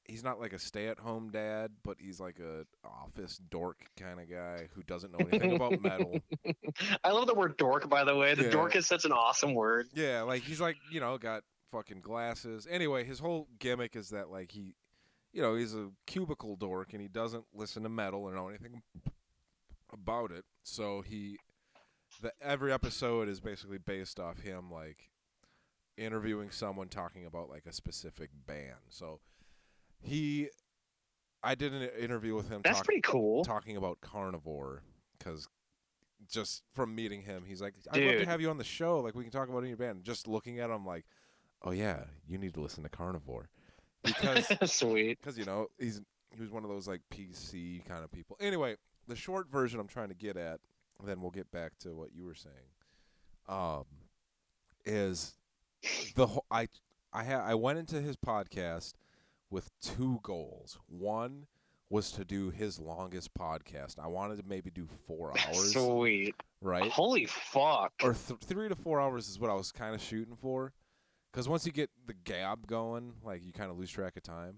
he's not like a stay-at-home dad, but he's like a office dork kind of guy who doesn't know anything about metal. I love the word dork, by the way. The Yeah. dork is such an awesome word. Yeah, like he's like, you know, got fucking glasses. Anyway, his whole gimmick is that like he you know, he's a cubicle dork and he doesn't listen to metal or know anything about it. So he the every episode is basically based off him like interviewing someone talking about like a specific band. So he I did an interview with him That's talk- pretty cool. talking about carnivore because just from meeting him, he's like, "I'd love to Dude. have you on the show. Like, we can talk about it in your band." Just looking at him, like, "Oh yeah, you need to listen to carnivore," because Sweet. because you know he's he was one of those like PC kind of people. Anyway, the short version I'm trying to get at, then we'll get back to what you were saying. Um, is the whole I I ha- I went into his podcast with two goals. One was to do his longest podcast. I wanted to maybe do four hours, Sweet. right? Holy fuck. Or th- three to four hours is what I was kind of shooting for. Because once you get the gab going, like you kind of lose track of time.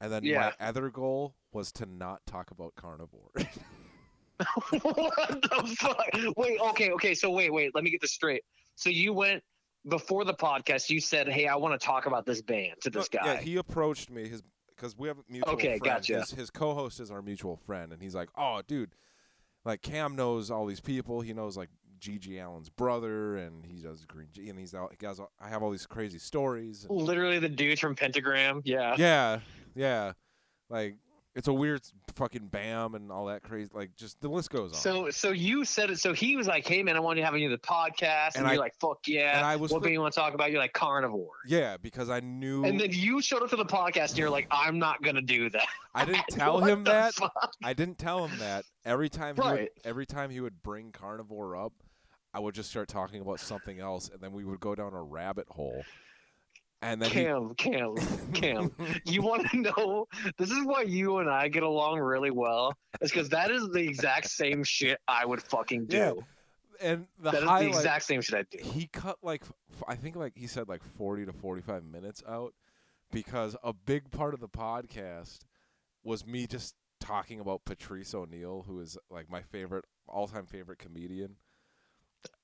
And then Yeah. my other goal was to not talk about carnivore. what the fuck? Wait, okay, okay. So wait, wait. Let me get this straight. So you went before the podcast. You said, "Hey, I want to talk about this band to this guy." Yeah, he approached me. His because we have a mutual Okay, friend. gotcha. His, his co-host is our mutual friend, and he's like, "Oh, dude, like Cam knows all these people. He knows like GG Allin's brother, and he does Green G, and he's out. He has, I have all these crazy stories. and- Literally the dudes from Pentagram. Yeah. yeah, yeah, like it's a weird fucking bam and all that crazy. Like just the list goes on. So, so you said it. So he was like, "Hey, man, I want you to have you the podcast," and, And you're I- like, "Fuck yeah!" and I was what band you want to talk about? You're like carnivore. yeah, because I knew And then you showed up to the podcast, and you're like, "I'm not gonna do that." I didn't tell him that. fuck? I didn't tell him that. Every time he would, every time he would bring carnivore up, I would just start talking about something else, and then we would go down a rabbit hole. And then he, Cam, Cam, Cam. You want to know? This is why you and I get along really well. Is because that is the exact same shit I would fucking do. Yeah, and the that is the exact same shit I do. he cut like I think like he said like forty to forty five minutes out because a big part of the podcast was me just talking about Patrice O'Neal, who is like my favorite all time favorite comedian.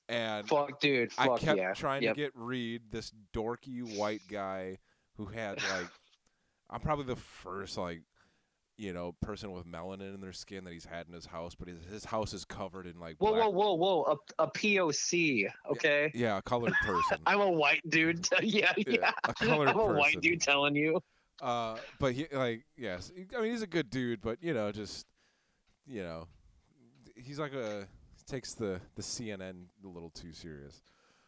And Fuck, dude. I kept yeah. trying Yep. to get Reed, this dorky white guy who had like I'm probably the first like you know person with melanin in their skin that he's had in his house, but his, his house is covered in like Whoa, black, whoa, whoa, whoa! A, a POC, okay? yeah, a colored person. I'm a white dude. t- yeah, yeah. a colored I'm a person. white dude telling you. Uh, but he like yes, I mean he's a good dude, but you know just you know he's like a takes the the CNN a little too serious.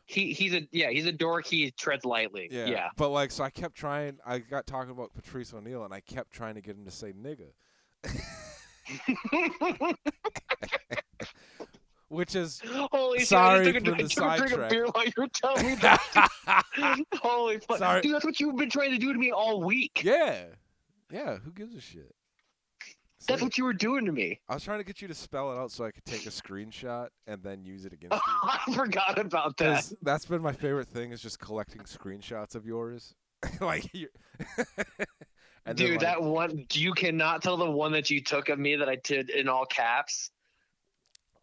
He he's a yeah he's a dork. He treads lightly. Yeah. Yeah. But like, so I kept trying. I got talking about Patrice O'Neal, and I kept trying to get him to say nigga, which is Holy shit! Sorry I just took for a, the I took a drink sidetrack. of beer while you were telling me that. Holy fuck, Sorry. dude! That's what you've been trying to do to me all week. yeah, yeah. Who gives a shit? That's what you were doing to me. I was trying to get you to spell it out so I could take a screenshot and then use it against you. I forgot about that. That's been my favorite thing is just collecting screenshots of yours. like you Dude, like, that one you cannot tell the one that you took of me that I did in all caps.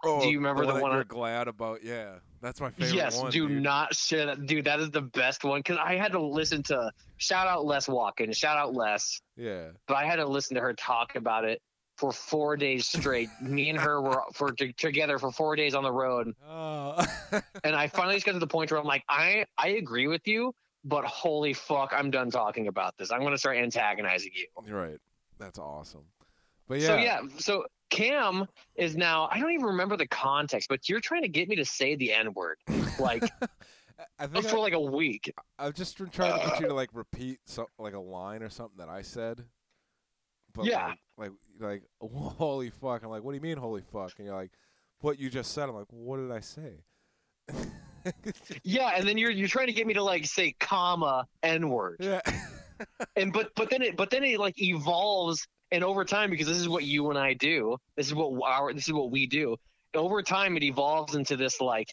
Oh, do you remember the that one you're I- glad about? Yeah, that's my favorite yes, one. do dude. not share that. Dude, that is the best one because I had to listen to shout out Les Walken, shout out Les, Yeah, but I had to listen to her talk about it for four days straight. me and her were for t- together for four days on the road, oh. and I finally just got to the point where I'm like, I I agree with you, but holy fuck, I'm done talking about this. I'm gonna start antagonizing you. You're right. That's awesome. But yeah, So yeah, so Cam is now. I don't even remember the context, but you're trying to get me to say the N word, like I think for I, like a week. I've just been trying to get you to like repeat so, like a line or something that I said. But Yeah. like, like, like, holy fuck! I'm like, what do you mean, holy fuck? And you're like, what you just said. I'm like, what did I say? Yeah, and then you're you're trying to get me to like say comma N word, yeah. and but but then it but then it like evolves and over time because this is what you and I do. This is what our this is what we do. Over time, it evolves into this like,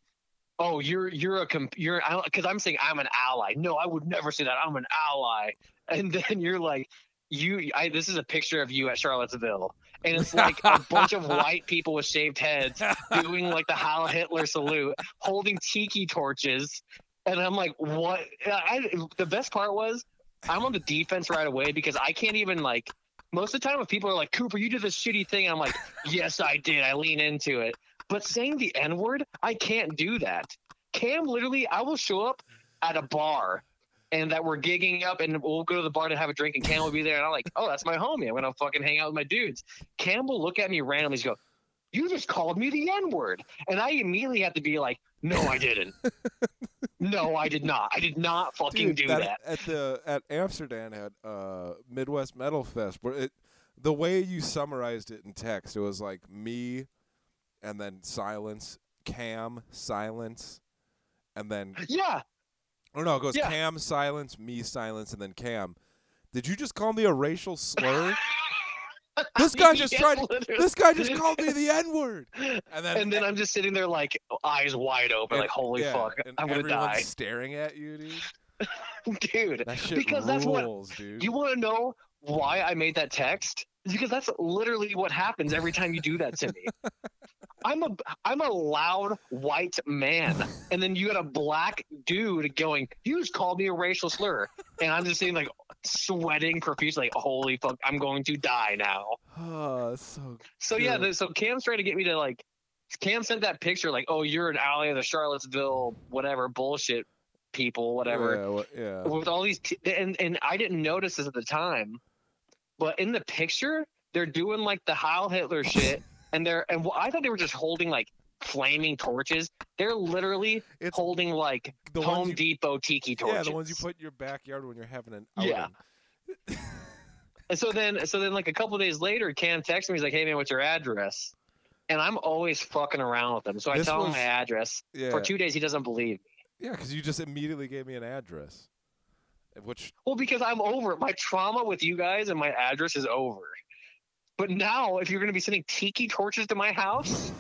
oh, you're you're a comp- you're because I'm saying I'm an ally. No, I would never say that. I'm an ally, and then you're like, you. I this is a picture of you at Charlottesville, and it's like a bunch of white people with shaved heads doing like the Heil Hitler salute, holding tiki torches, and I'm like, what? I, the best part was I'm on the defense right away because I can't even like. Most of the time, when people are like, Cooper, you did this shitty thing, I'm like, yes, I did. I lean into it. But saying the N word, I can't do that. Cam literally, I will show up at a bar and that we're gigging up and we'll go to the bar to have a drink and Cam will be there and I'm like, oh, that's my homie. I'm gonna fucking hang out with my dudes. Cam will look at me randomly and go, You just called me the N word. And I immediately had to be like, No, I didn't. no, I did not. I did not fucking Dude, do that. at the at Amsterdam at uh, Midwest Metal Fest. Where it the way you summarized it in text, it was like me, and then silence, Cam, silence, and then Yeah. oh no, it goes Yeah. Cam, silence, me, silence, and then Cam. Did you just call me a racial slur? this guy just tried. literally. This guy just called me the N word. And then and then I'm just sitting there like eyes wide open, and- like holy yeah, fuck, I'm gonna die, staring at you, dude. dude. That shit Because that's what- rules, dude. You want to know why I made that text? Because that's literally what happens every time you do that to me. I'm a I'm a loud white man, and then you got a black dude going. You just called me a racial slur, and I'm just sitting like sweating profusely, like holy fuck, I'm going to die now. Oh, so So yeah, the, so Cam's trying to get me to like. Cam sent that picture like, oh, you're an ally of the Charlottesville, whatever bullshit people, whatever. Yeah, wha- yeah. with all these t- and and I didn't notice this at the time, but in the picture they're doing like the Heil Hitler shit, and they're and wh- I thought they were just holding like flaming torches. They're literally It's holding like the Home you, Depot tiki torches. yeah, the ones you put in your backyard when you're having an outing. Yeah. And so then so then like a couple days later, Cam texts me. He's like, "Hey man, what's your address?" And I'm always fucking around with him, so I This tell him my address. Yeah, For two days, he doesn't believe me. yeah, because you just immediately gave me an address, which Well, because I'm over. My trauma with you guys and my address is over. But now, if you're going to be sending tiki torches to my house,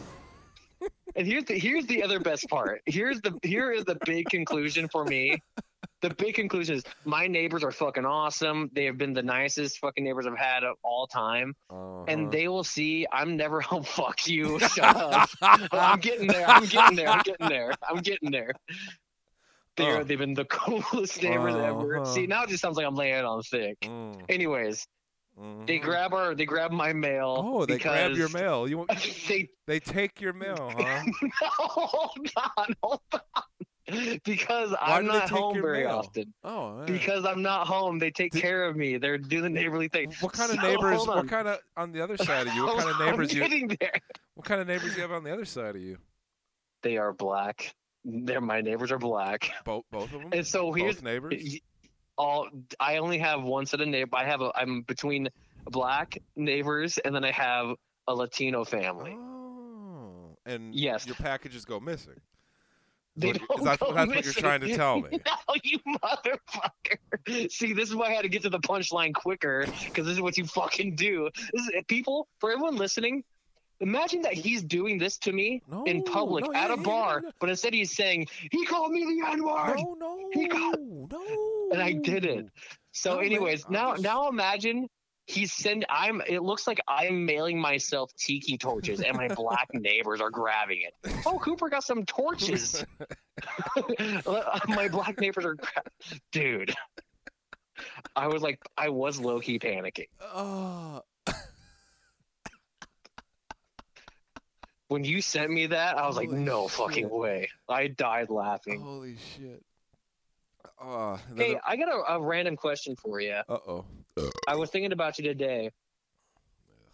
and here's the here's the other best part. Here's the here is the big conclusion for me. The big conclusion is my neighbors are fucking awesome. They have been the nicest fucking neighbors I've had of all time, uh and they will see I'm never home. Fuck you. Shut up. I'm getting there. I'm getting there. I'm getting there. I'm getting there. They're, Oh. They've been the coolest neighbors ever. Uh-huh. See, now it just sounds like I'm laying it on thick. Mm. Anyways, They Mhm. grab our, they grab my mail. Oh, they grab your mail. You want, they they take your mail, huh? no, hold on, hold on. Because Why I'm not home very mail? often. Oh, yeah. Because I'm not home, they take Did- care of me. They're doing the neighborly thing. what kind of So, neighbors? hold What on. kind of on the other side of you? What kind of on, I'm neighbors you? there. What kind of neighbors you have on the other side of you? They are black. They're my neighbors are black. Both both of them. And so here's both neighbors. All I only have one set of neighbor. I have a I'm between black neighbors and then I have a Latino family. Oh, and Yes. your packages go missing. They what don't is that- go that's what you're trying to tell me. No, you motherfucker. See, this is why I had to get to the punchline quicker because this is what you fucking do. This is, people, for everyone listening, imagine that he's doing this to me No, in public no, at yeah, a bar, yeah, but instead he's saying, he called me the N word. No, no, He got- no. And I did it. So, oh man, anyways, now now imagine he's send I'm it looks like I'm mailing myself tiki torches and my black neighbors are grabbing it. Oh, Cooper got some torches. my black neighbors are gra- dude. I was like I was low key panicking. Oh, When you sent me that, I was like, Holy no fucking way. I died laughing. holy shit. Uh, Hey, I got a, a random question for you. uh oh. I was thinking about you today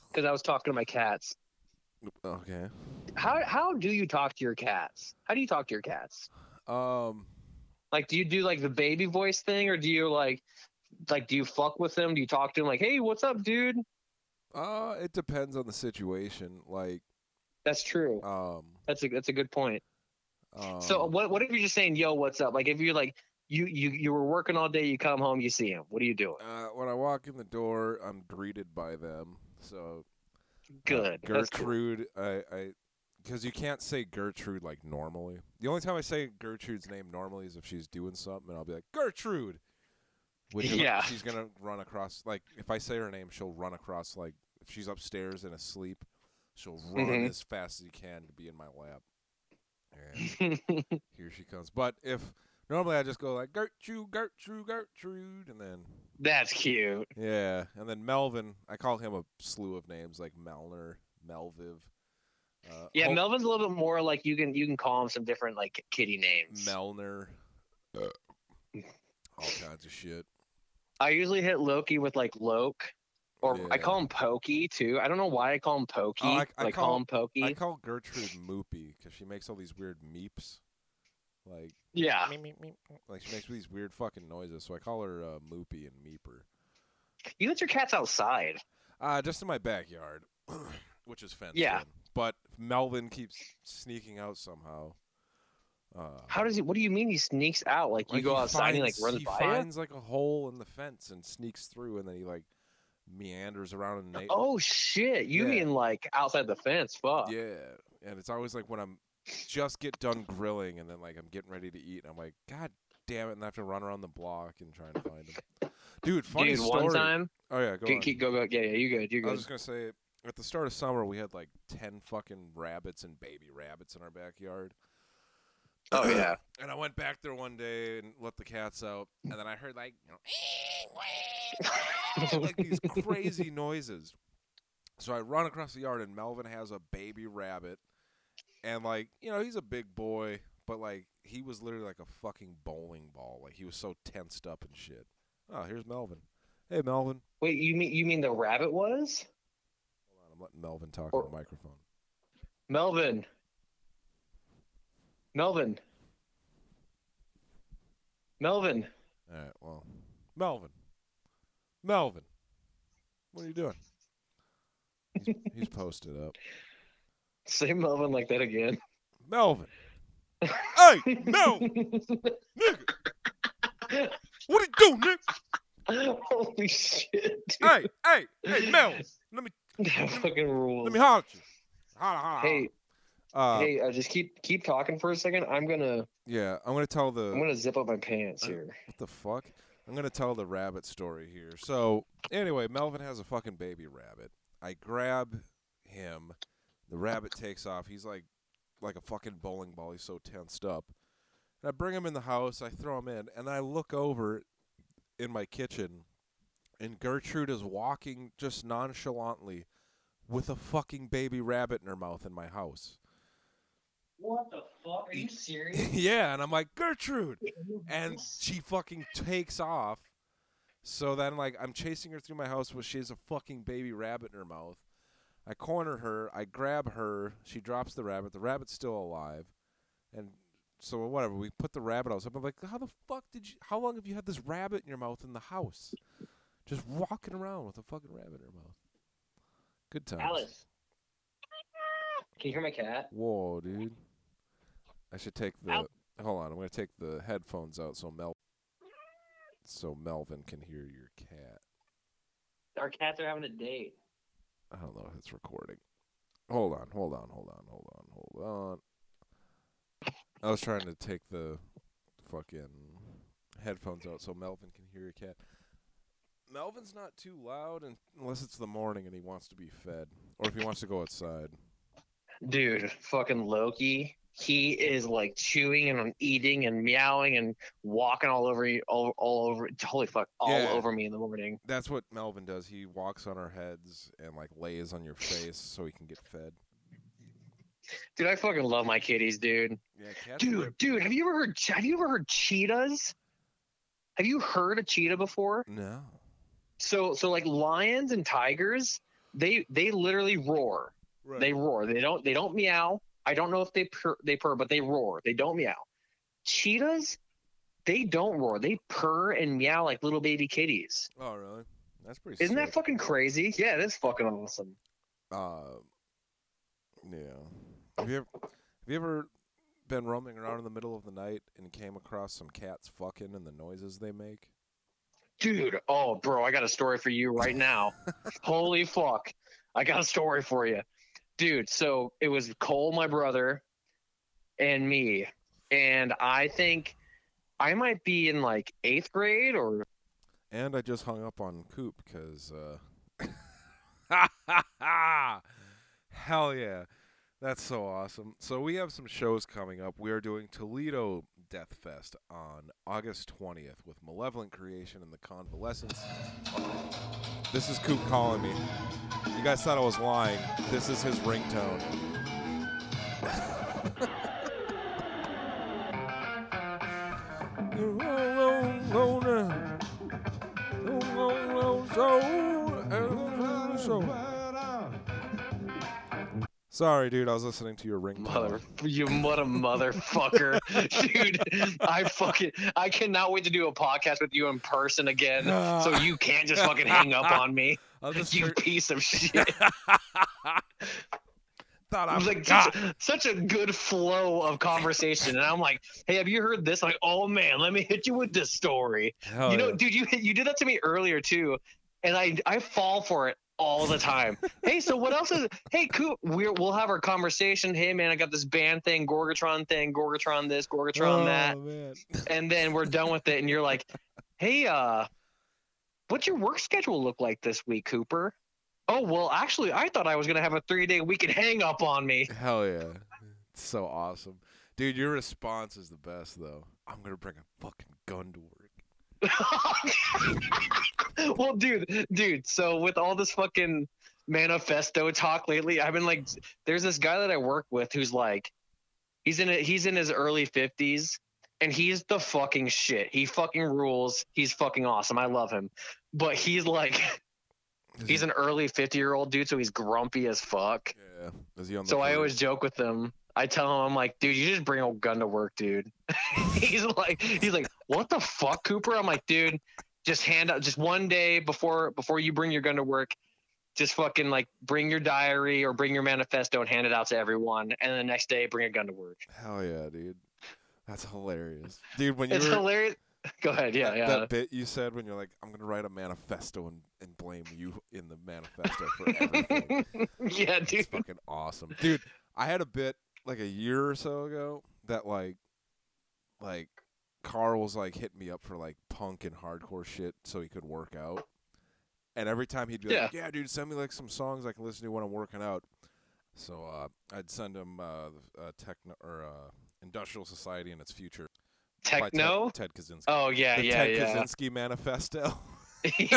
because I was talking to my cats. Okay. How how do you talk to your cats? How do you talk to your cats? Um. Like, do you do like the baby voice thing, or do you like, like, do you fuck with them? Do you talk to them like, "Hey, what's up, dude"? Uh, it depends on the situation. Like, That's true. um. That's a that's a good point. um So what what if you're just saying, "Yo, what's up"? Like, if you're like, you you you were working all day, you come home, you see him. What are you doing? Uh, when I walk in the door, I'm greeted by them. So uh, Good. Cool. Gertrude, I, I, because you can't say Gertrude like normally. The only time I say Gertrude's name normally is if she's doing something, and I'll be like Gertrude. Which Yeah. she's gonna run across. Like if I say her name, she'll run across. Like if she's upstairs and asleep, she'll run Mhm. as fast as you can to be in my lap. And here she comes. But if normally I just go like Gertrude, Gertrude, Gertrude, and then That's cute. yeah, and then Melvin, I call him a slew of names like Melner, Melviv. Uh, Yeah, Hol- Melvin's a little bit more like you can you can call him some different like kitty names. Melner. all kinds of shit. I usually hit Loki with like Loke, or I call him Pokey too. I don't know why I call him Pokey. Oh, I- I like call- call him Pokey. I call Gertrude Moopy because she makes all these weird meeps. Like, yeah. meep, meep, meep, like she makes these weird fucking noises. So I call her uh, Moopy and Meeper. You let your cats outside. Uh, just in my backyard, which is fenced Yeah. in. But Melvin keeps sneaking out somehow. Uh, How does he? What do you mean he sneaks out? Like you Like, go he outside and he like finds- runs he by you? finds like a hole in the fence and sneaks through, and then he like meanders around in the na- Oh shit! You Yeah. mean like outside the fence? Fuck. yeah. And it's always like when I'm just get done grilling, and then like I'm getting ready to eat, and I'm like, God damn it, and I have to run around the block and try and find him. Dude, funny Dude, story. one time. oh yeah, go Keep, on. keep go go. Yeah, yeah. You good? You good. I was just gonna say, at the start of summer, we had like ten fucking rabbits and baby rabbits in our backyard. Oh yeah. And I went back there one day and let the cats out, and then I heard like, you know, like these crazy noises. So I run across the yard, and Melvin has a baby rabbit, and like, you know, he's a big boy, but like, he was literally like a fucking bowling ball. Like he was so tensed up and shit. Oh, here's Melvin. Hey, Melvin. Wait, you mean you mean the rabbit was Hold on, I'm letting Melvin talk Or- on the microphone. Melvin? Melvin. Melvin. All right, well, Melvin. Melvin. What are you doing? He's, he's posted up. Say Melvin like that again. Melvin. Hey, Melvin. Nigga. What you doing, nigga? Holy shit. Dude. Hey, hey, hey, Melvin. Let me That fucking rules. let me holler at you. Holla, holla, Hey. Uh, hey, uh, just keep keep talking for a second. I'm gonna yeah, I'm gonna tell the I'm gonna zip up my pants Uh, here. what the fuck? I'm gonna tell the rabbit story here. So anyway, Melvin has a fucking baby rabbit. I grab him. The rabbit takes off. He's like like a fucking bowling ball. He's so tensed up. And I bring him in the house. I throw him in, and I look over in my kitchen, and Gertrude is walking just nonchalantly with a fucking baby rabbit in her mouth in my house. What the fuck? Are you serious? yeah, and I'm like, Gertrude! And she fucking takes off. So then, like, I'm chasing her through my house where she has a fucking baby rabbit in her mouth. I corner her, I grab her, she drops the rabbit. The rabbit's still alive. And so, whatever, we put the rabbit outside. I'm like, how the fuck did you, how long have you had this rabbit in your mouth in the house? Just walking around with a fucking rabbit in her mouth. Good times. Alice. Can you hear my cat? Whoa, dude. I should take the. Ow. Hold on, I'm gonna take the headphones out so Mel. So Melvin can hear your cat. Our cats are having a date. I don't know if it's recording. Hold on, hold on, hold on, hold on, hold on. I was trying to take the fucking headphones out so Melvin can hear your cat. Melvin's not too loud and, unless it's the morning and he wants to be fed, or if he wants to go outside. Dude, fucking Loki. He is like chewing and eating and meowing and walking all over you, all, all over. Holy fuck, all Yeah. over me in the morning. That's what Melvin does. He walks on our heads and like lays on your face so he can get fed. Dude, I fucking love my kitties, dude. Yeah, Dude, dude, have you ever heard? Have you ever heard cheetahs? Have you heard a cheetah before? No. So, so like lions and tigers, they they literally roar. Right. They roar. They don't they don't meow. I don't know if they purr, they purr, but they roar. They don't meow. Cheetahs, they don't roar. They purr and meow like little baby kitties. oh, really? That's pretty. Isn't that fucking crazy? Yeah, that's fucking awesome. Uh, yeah. Have you ever have you ever been roaming around in the middle of the night and came across some cats fucking and the noises they make? Dude, oh bro, I got a story for you right now. Holy fuck. I got a story for you. Dude, so it was Cole, my brother, and me. And I think I might be in like eighth grade or And I just hung up on Coop because, uh, hell yeah, that's so awesome. So we have some shows coming up. We are doing Toledo Death Fest on August 20th with Malevolent Creation and the Convalescence. This is Coop calling me. You guys thought I was lying. This is his ringtone. Sorry, dude. I was listening to your ringtone. mother you what a motherfucker. Dude, I fucking I cannot wait to do a podcast with you in person again. So you can't just fucking hang up on me. You piece of shit. thought I was like such, such a good flow of conversation, and I'm like, "Hey, have you heard this?" I'm like, "Oh man, let me hit you with this story." Hell you know, yeah. dude, you you did that to me earlier too, and I I fall for it all the time. hey, so what else is? Hey, Coop, we're, we'll have our conversation. Hey, man, I got this band thing, Gorgatron thing, Gorgatron this, Gorgatron that, Oh, man. and then we're done with it, and you're like, "Hey, uh, what's your work schedule look like this week, Cooper?" Oh well, actually, I thought I was gonna have a three day weekend hang up on me. Hell yeah. It's so awesome. Dude, your response is the best though. I'm gonna bring a fucking gun to work. well, dude, dude. So with all this fucking manifesto talk lately, I've been like, there's this guy that I work with who's like, he's in a, he's in his early fifties, and he's the fucking shit. He fucking rules. He's fucking awesome. I love him, but he's like, he's an early fifty year old dude, so he's grumpy as fuck. Yeah. Is he on So I always joke with him. I tell him, I'm like, dude, you just bring a gun to work, dude. he's like, he's like, what the fuck, Cooper? I'm like, dude, just hand out, just one day before before you bring your gun to work, just fucking like bring your diary or bring your manifesto and hand it out to everyone, and the next day bring a gun to work. Hell yeah, dude. That's hilarious. Dude, when you It's were hilarious. Go ahead, yeah, that, yeah. that bit you said when you're like, I'm gonna write a manifesto and, and blame you in the manifesto for everything. yeah, dude. It's fucking awesome. Dude, I had a bit like a year or so ago that like like Carl was like hitting me up for like punk and hardcore shit so he could work out. And every time he'd be like, Yeah, dude, send me like some songs I can listen to when I'm working out. So uh, I'd send him uh, uh techno or uh, Industrial Society and its future by Ted- Techno. Ted, Kaczynski. Oh yeah, the yeah, Ted yeah. Kaczynski manifesto. Wait,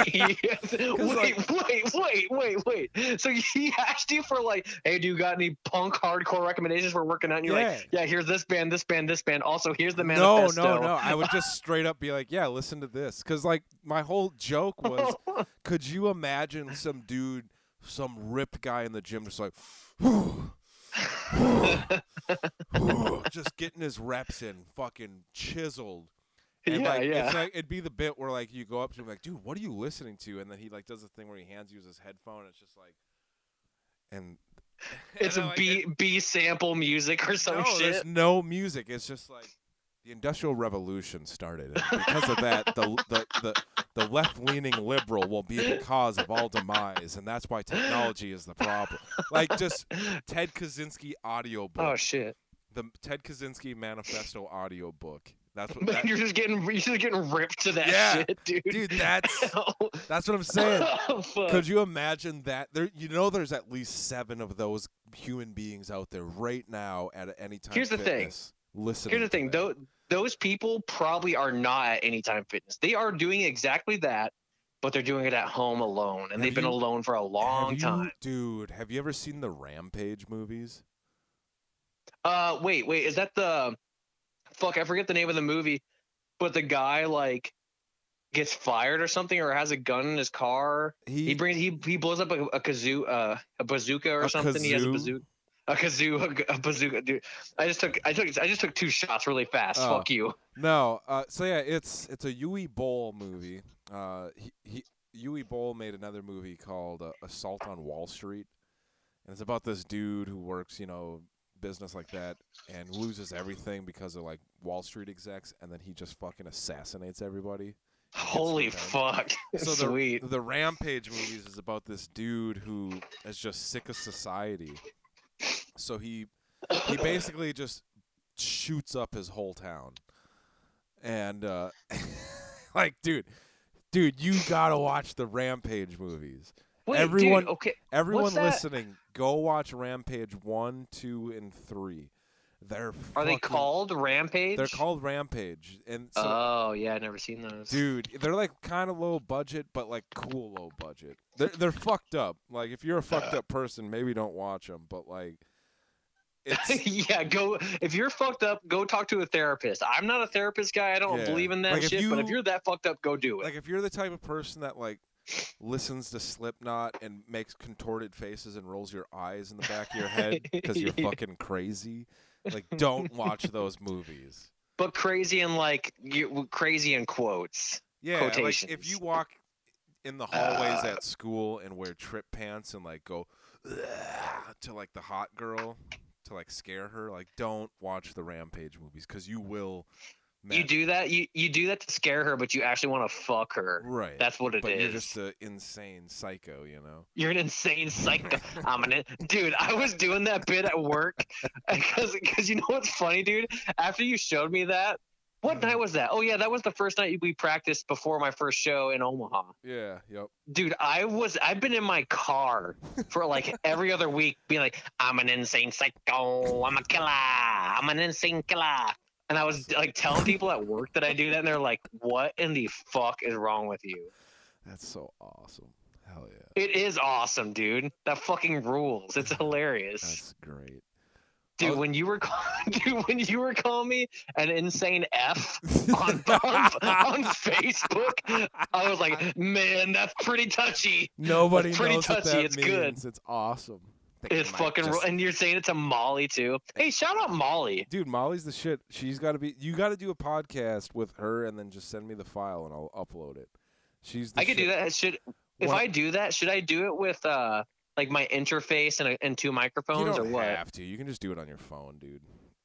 like- wait, wait, wait, wait. So he asked you for like, hey, do you got any punk hardcore recommendations for working out? And you're Yeah. like, yeah, here's this band, this band, this band. Also, here's the manifesto. no, no. No. I would just straight up be like, "Yeah, listen to this," because like my whole joke was, could you imagine some dude, some ripped guy in the gym, just like, just getting his reps in, fucking chiseled. And yeah, like yeah. it's like it'd be the bit where like you go up to him like, dude, what are you listening to? And then he like does the thing where he hands you his headphone. And it's just like, and it's a like, B it- B sample music or some no, shit. there's no music. It's just like the Industrial Revolution started, and because of that, the the the, the left leaning liberal will be the cause of all demise, and that's why technology is the problem. Like just Ted Kaczynski audiobook, Oh shit! the Ted Kaczynski Manifesto audiobook. That's what. Man, That, you're just getting you're just getting ripped to that Yeah, shit, dude. dude, that's oh, that's what I'm saying. fuck. Could you imagine that? There, you know, there's at least seven of those human beings out there right now at any time. Here's the thing. Fitness, Listening. Here's the thing, though those people probably are not at Anytime Fitness. They are doing exactly that, but they're doing it at home alone, and Have they've been alone for a long you- time. dude. Have you ever seen the Rampage movies? Uh, wait, wait, is that the fuck? I forget the name of the movie, but the guy like gets fired or something, or has a gun in his car. He brings he he blows up a, a kazoo uh, a bazooka or A something. He has a kazoo? bazooka. A kazoo, a bazooka, dude. I just took, I took, I just took two shots really fast. Oh. Fuck you. no. Uh, so yeah, it's it's a Uwe Boll movie. Uh, he, he Uwe Boll made another movie called uh, Assault on Wall Street, and it's about this dude who works, you know, business like that, and loses everything because of like Wall Street execs, and then he just fucking assassinates everybody. Holy fuck! So the Sweet. the Rampage movies is about this dude who is just sick of society. So he he basically just shoots up his whole town. And uh like dude, dude, you got to watch the Rampage movies. Wait, everyone- dude, okay. Everyone listening, go watch Rampage 1, 2 and 3. They're Are they called Rampage? They're called Rampage. And so oh yeah, I've never seen those. Dude, they're like kind of low budget, but like cool low budget. They're they're fucked up. Like if you're a fucked up person, maybe don't watch them. But like, it's yeah, go if you're fucked up, go talk to a therapist. I'm not a therapist guy. I don't Yeah. believe in that Like, shit. but if you're that fucked up, go do it. like if you're the type of person that like listens to Slipknot and makes contorted faces and rolls your eyes in the back of your head because you're fucking crazy. Like, don't watch those movies. but crazy and like you crazy in quotes. Yeah, like if you walk in the hallways Uh. at school and wear trip pants and like go to like the hot girl to like scare her, like don't watch the Rampage movies because you will. You do that. You you do that to scare her, but you actually want to fuck her. right, That's what it is. but you're just an insane psycho, you know. You're an insane psycho. I'm an dude. I was doing that bit at work because because you know what's funny, dude. After you showed me that, what mm-hmm. night was that? Oh yeah, that was the first night we practiced before my first show in Omaha. Yeah, yep. Dude, I was I've been in my car for like every other week, being like, I'm an insane psycho. I'm a killer. I'm an insane killer. And I was like telling people at work that I do that, and they're like, "What in the fuck is wrong with you?" That's so awesome. Hell yeah, It is awesome, dude. That fucking rules. It's hilarious. that's great. Dude, was- when you were call- dude, when you were calling me an insane F on, on, on Facebook, I was like, man, that's pretty touchy. Nobody That's pretty knows what touchy, that it's means. good. It's awesome. It's fucking, just- and you're saying it to Molly too. Hey, shout out Molly. Dude, Molly's the shit. She's got to be. You got to do a podcast with her, and then just send me the file, and I'll upload it. She's. The I could do that. Should if What- I do that, should I do it with uh like my interface and, a, and two microphones or don't what? have to. You can just do it on your phone, dude.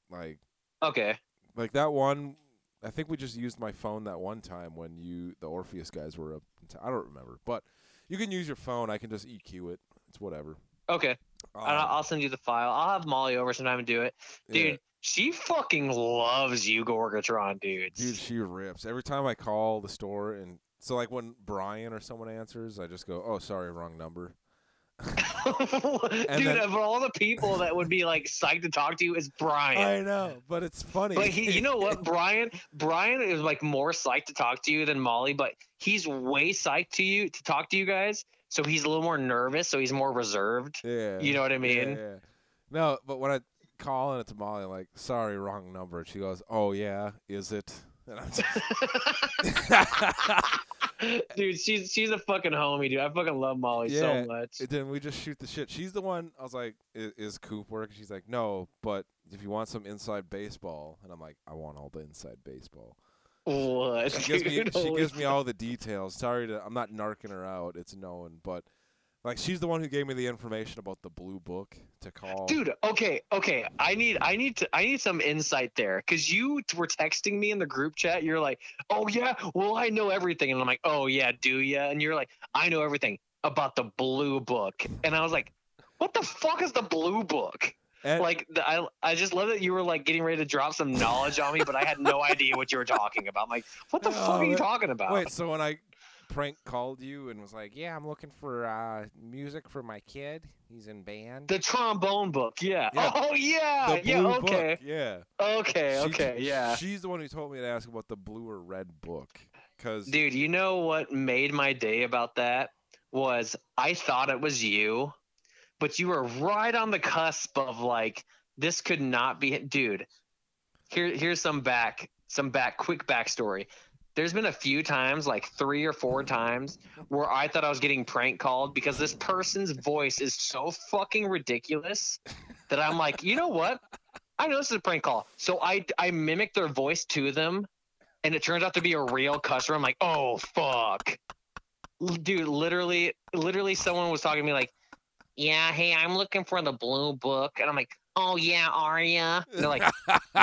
Like, Okay. like that one. I think we just used my phone that one time when you, the Orpheus guys, were up. t- I don't remember, but you can use your phone. I can just EQ it. It's whatever. Okay. Um, And I'll, I'll send you the file. I'll have Molly over sometime and do it. Dude, yeah. she fucking loves you, Gorgatron, dudes. Dude, she rips. Every time I call the store and so like when Brian or someone answers, I just go, "Oh, sorry, wrong number." Dude, then- of all the people that would be like psyched to talk to you is Brian. I know, but it's funny. But he, you know what, Brian? Brian is like more psyched to talk to you than Molly, but he's way psyched to you to talk to you guys. So he's a little more nervous. So he's more reserved. yeah. You know what I mean? yeah. No, but when I call and it's Molly, I'm like, sorry, wrong number. She goes, oh yeah, is it? And I'm just, dude, she's she's a fucking homie, dude. I fucking love Molly Yeah, so much. And then we just shoot the shit. She's the one. I was like, "Is, is Coop work?" She's like, "No, but if you want some inside baseball," and I'm like, "I want all the inside baseball." What? She gives me she gives me all the details. Sorry to I'm not narking her out. It's known, but like she's the one who gave me the information about the blue book to call. dude okay okay i need i need to i need some insight there because you were texting me in the group chat you're like oh yeah well i know everything and i'm like oh yeah do ya and you're like i know everything about the blue book and i was like what the fuck is the blue book And- like the, I, I just love that you were like getting ready to drop some knowledge on me but i had no idea what you were talking about I'm like what the fuck are you talking about Wait, so when I prank called you and was like, "Yeah, I'm looking for uh, music for my kid. He's in band." the trombone book yeah, Yeah. oh yeah yeah okay book. Yeah. okay She- okay yeah She's the one who told me to ask about the blue or red book. Cause Dude, you know what made my day about that was I thought it was you, but you were right on the cusp of like this could not be dude. Here here's some back some back quick backstory. There's been a few times, like three or four times, where I thought I was getting prank called because this person's voice is so fucking ridiculous that I'm like, you know what? I know this is a prank call. So I I mimic their voice to them and it turns out to be a real customer. I'm like, oh fuck, dude. Literally, literally, someone was talking to me like, yeah, hey, I'm looking for the blue book, and I'm like, oh yeah, are? And they're like,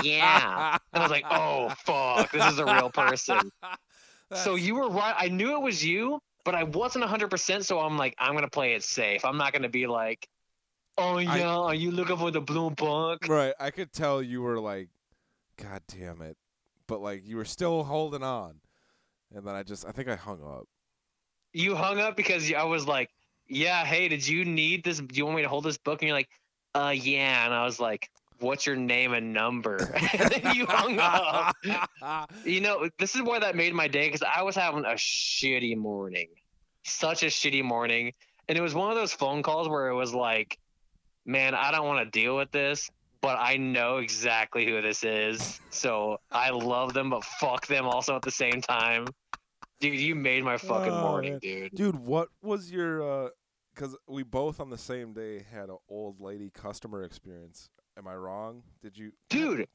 yeah, and I was like, oh fuck, this is a real person. so you were right. I knew it was you, but I wasn't 100. percent So I'm like, I'm gonna play it safe. I'm not gonna be like, oh yeah, are you looking for the blue book? right. I could tell you were like, God damn it, but like you were still holding on, and then I just I think I hung up. you hung up because I was like, "Yeah, hey, did you need this? Do you want me to hold this book?" And you're like, "Uh, yeah." And I was like, "What's your name and number?" and then you hung up. You know, this is why that made my day because I was having a shitty morning, such a shitty morning, and it was one of those phone calls where it was like, "Man, I don't want to deal with this." But I know exactly who this is, so I love them, but fuck them also at the same time. Dude, you made my fucking Oh, morning, man. dude. Dude, what was your? Uh, because we both on the same day had an old lady customer experience. Am I wrong? Did you, dude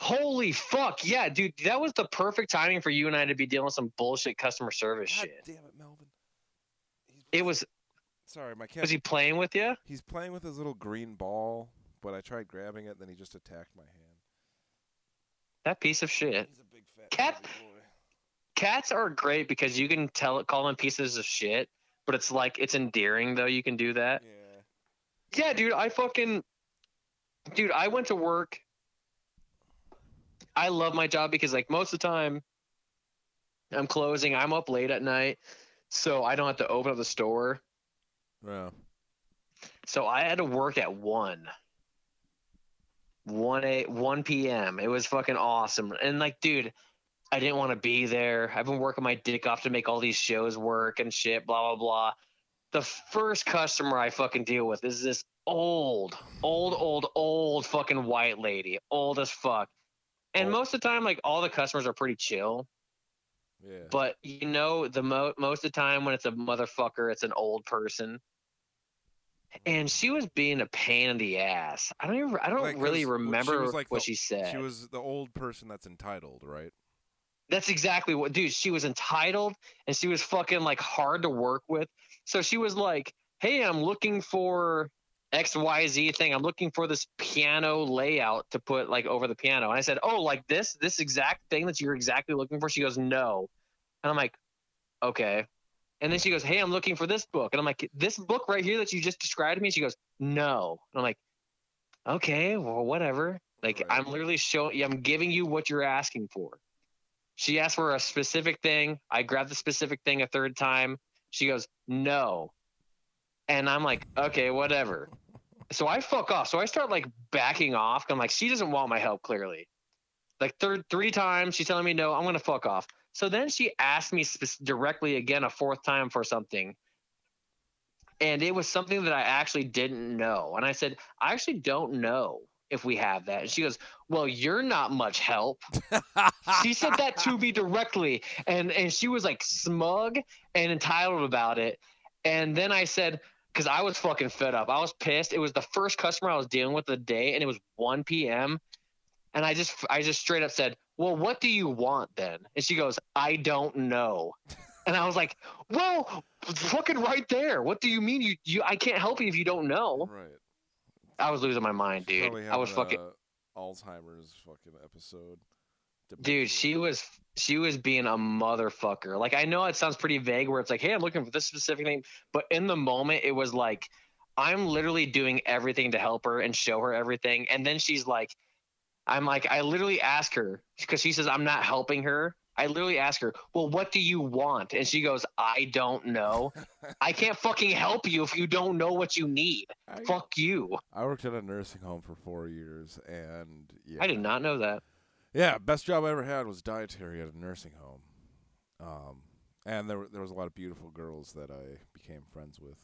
holy fuck yeah dude that was the perfect timing for you and i to be dealing with some bullshit customer service God shit damn it, Melvin. He's, it was sorry, my cat. was he playing with you He's playing with his little green ball, but I tried grabbing it, then he just attacked my hand. that piece of shit He's a big fat Cat-. Cats are great because you can tell call them pieces of shit but it's like it's endearing though you can do that Yeah. yeah dude i fucking dude i went to work i love my job because like most of the time i'm closing i'm up late at night so i don't have to open up the store Yeah. So I had to work at one. 1 a 1 p.m. It was fucking awesome. And like, dude, I didn't want to be there. I've been working my dick off to make all these shows work and shit, blah blah blah. The first customer I fucking deal with is this old, old, old, old fucking white lady, old as fuck. And most of the time, like all the customers are pretty chill. Yeah. But you know, the mo- most of the time when it's a motherfucker, it's an old person. And she was being a pain in the ass. I don't even, I don't Like, really she remember was like what the- she said. She was the old person that's entitled, right? That's exactly what, dude. She was entitled and she was fucking like hard to work with. So she was like, "Hey, I'm looking for X Y Z thing. I'm looking for this piano layout to put like over the piano." And I said, "Oh, like this, this exact thing that you're exactly looking for." She goes, "No," and I'm like, "Okay." And then she goes, "Hey, I'm looking for this book," and I'm like, "This book right here that you just described to me." She goes, "No," and I'm like, "Okay, well, whatever." Like Right. I'm literally showing, I'm giving you what you're asking for. She asked for a specific thing. I grabbed the specific thing a third time. She goes, no. And I'm like, okay, whatever. So I fuck off. So I start like backing off. I'm like, she doesn't want my help clearly. Like third three times, she's telling me no. I'm gonna fuck off. So then she asked me spec- directly again a fourth time for something, and it was something that I actually didn't know. And I said, I actually don't know if we have that. And she goes, Well, you're not much help. she said that to me directly, and and she was like smug and entitled about it. And then I said, because I was fucking fed up. I was pissed. It was the first customer I was dealing with the day, and it was 1 p.m. And I just I just straight up said, "Well, what do you want then?" And she goes, "I don't know." And I was like, "Well, fucking right there. What do you mean you you I can't help you if you don't know?" Right. I was losing my mind, dude. I was fucking Alzheimer's fucking episode. dude. She was she was being a motherfucker. Like I know it sounds pretty vague, where it's like, "Hey, I'm looking for this specific name," but in the moment, it was like, I'm literally doing everything to help her and show her everything, and then she's like, I'm like, I literally ask her because she says I'm not helping her. I literally ask her, "Well, what do you want?" And she goes, "I don't know. I can't fucking help you if you don't know what you need. I, Fuck you." I worked at a nursing home for four years, and yeah, I did not know that. Yeah, best job I ever had was dietary at a nursing home. Um, and there were- there was a lot of beautiful girls that I became friends with.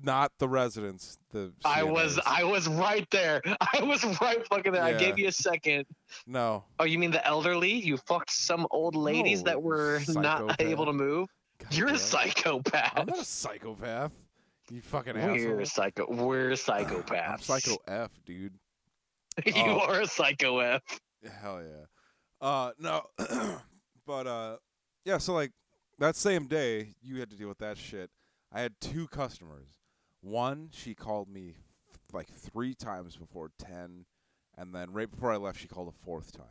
Not the residents. The I was I was right there. I was right fucking there. I gave you a second. no. Oh, you mean the elderly? You fucked some old ladies No, that were not able to move. God You're damn a psychopath. I'm not a psychopath. You fucking We're asshole. psycho. We're psychopaths. I'm psycho F, dude. you Oh. are a psycho F. Hell yeah. Uh no but uh yeah, so like that same day you had to deal with that shit. I had two customers. One, she called me like 3 times before 10 and then right before I left she called a fourth time.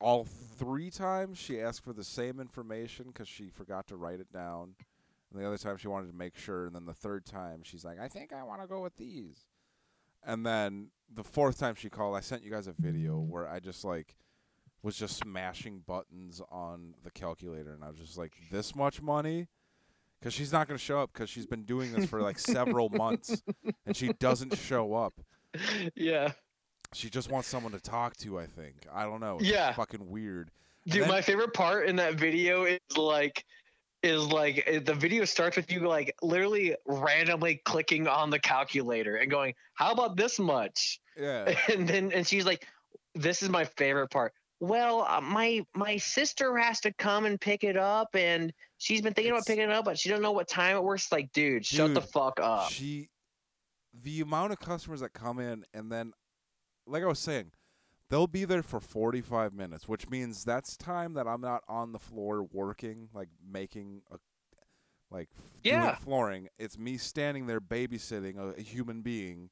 All three times she asked for the same information cuz she forgot to write it down. And the other time she wanted to make sure and then the third time she's like, "I think I want to go with these." And then the fourth time she called, I sent you guys a video where I just like was just smashing buttons on the calculator, and I was just like, "This much money." Because she's not going to show up because she's been doing this for like several months and she doesn't show up. Yeah. She just wants someone to talk to, I think. I don't know. It's Yeah. fucking weird. Dude, then- my favorite part in that video is like is like eh, the video starts with you like literally randomly clicking on the calculator and going, "How about this much?" Yeah. And then and she's like, "This is my favorite part." Well, uh, my my sister has to come and pick it up, and she's been thinking It's- about picking it up, but she don't know what time it works. Like, dude, shut the fuck up. She, the amount of customers that come in, and then, like I was saying, they'll be there for 45 minutes, which means that's time that I'm not on the floor working, like making a, like Yeah. flooring. It's me standing there babysitting a, a human being,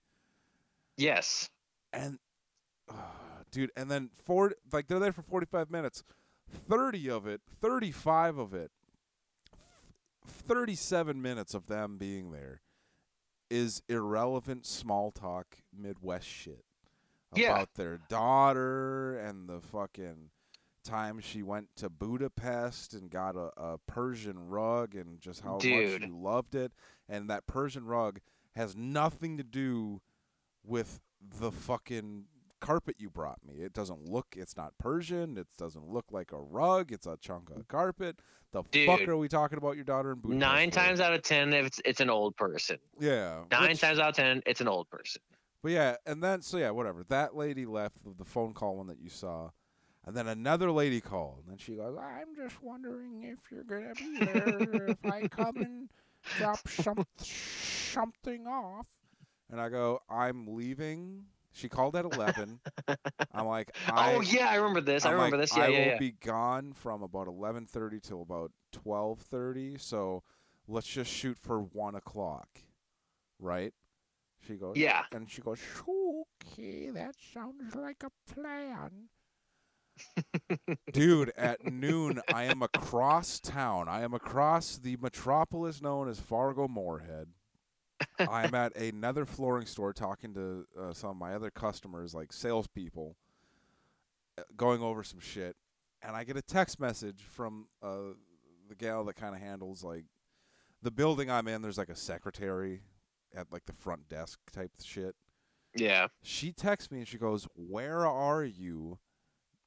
Yes. and, dude, and then for like they're there for 45 minutes, 30 of it, 35 of it, 37 minutes of them being there is irrelevant small talk Midwest shit Yeah. about their daughter and the fucking time she went to Budapest and got a, a Persian rug and just how much Dude. you loved it. And that Persian rug has nothing to do with the fucking carpet you brought me. It doesn't look, it's not Persian. It doesn't look like a rug. It's a chunk of carpet. The fuck are we talking about your daughter in Budapest? Nine for? times out of ten, if it's it's an old person. Yeah. Nine which- times out of ten, it's an old person. But yeah, and then so yeah, whatever. That lady left the, the phone call one that you saw, and then another lady called, and then she goes, "I'm just wondering if you're gonna be there if I come and drop some something off." And I go, "I'm leaving." She called at eleven. I'm like, oh, I, oh yeah, I remember this. I I'm remember like, this. Yeah, I yeah, will yeah. be gone from about eleven thirty till about twelve thirty. So let's just shoot for one o'clock, right? She goes, Yeah. and she goes, okay, that sounds like a plan. Dude, at noon, I am across town. I am across the metropolis known as Fargo Moorhead. I'm at another flooring store talking to uh, some of my other customers, like salespeople, uh, going over some shit. And I get a text message from uh, the gal that kind of handles like the building I'm in, there's like a secretary at like the front desk type shit. Yeah. She texts me and she goes, "Where are you?"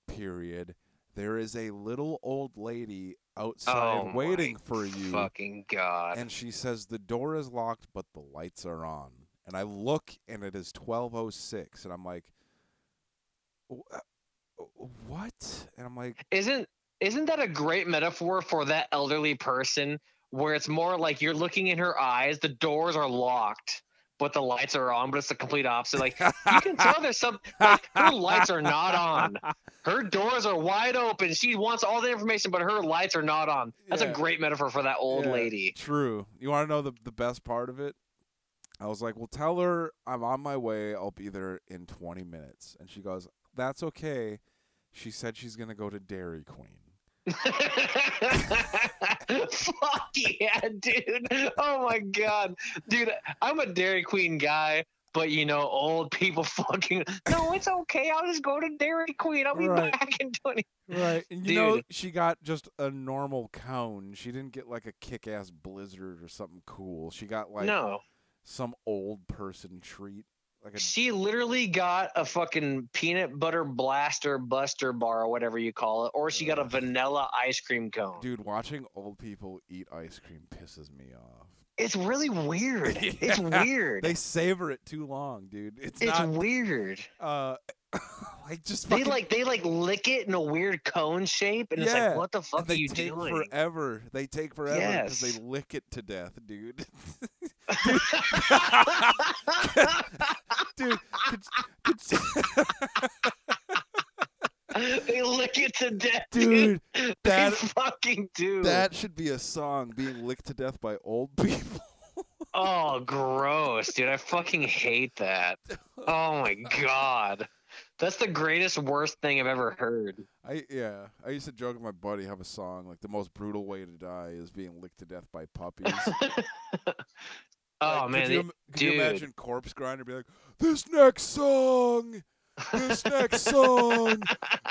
Period. There is a little old lady outside Oh waiting for you. Fucking god. And she says the door is locked, but the lights are on. And I look, and it is twelve oh six, and I'm like, "What?" And I'm like, isn't isn't that a great metaphor for that elderly person where it's more like you're looking in her eyes, the doors are locked, but the lights are on, but it's the complete opposite. Like you can tell there's some like her lights are not on. Her doors are wide open. She wants all the information, but her lights are not on. That's Yeah. a great metaphor for that old Yeah, lady. True. You want to know the the best part of it? I was like, "Well, tell her I'm on my way. I'll be there in 20 minutes." And she goes, "That's okay." She said she's gonna go to Dairy Queen. Fuck yeah, dude. Oh my god. Dude, I'm a Dairy Queen guy, but you know, old people fucking No, it's okay. I'll just go to Dairy Queen. I'll be Right. back in 20. Right. And you know, Dude. she got just a normal cone. She didn't get like a kick-ass blizzard or something cool. She got like no. some old person treat. Like a She literally got a fucking peanut butter blaster buster bar or whatever you call it, or she got a vanilla ice cream cone. dude. Watching old people eat ice cream pisses me off. It's really weird. It's weird. They savor it too long, dude. It's, it's not. weird. Uh, like just They like they like lick it in a weird cone shape, and it's like, what the fuck they are you take doing? forever. They take forever because Yes. they lick it to death, dude. dude, could, could, they lick it to death, dude, They that fucking do. that should be a song, being licked to death by old people. Oh, gross, dude! I fucking hate that. Oh my god, that's the greatest, worst thing I've ever heard. I yeah, I used to joke with my buddy have a song like the most brutal way to die is being licked to death by puppies. oh Like, man, could you, could you imagine Corpse Grinder be like, this next song, this next song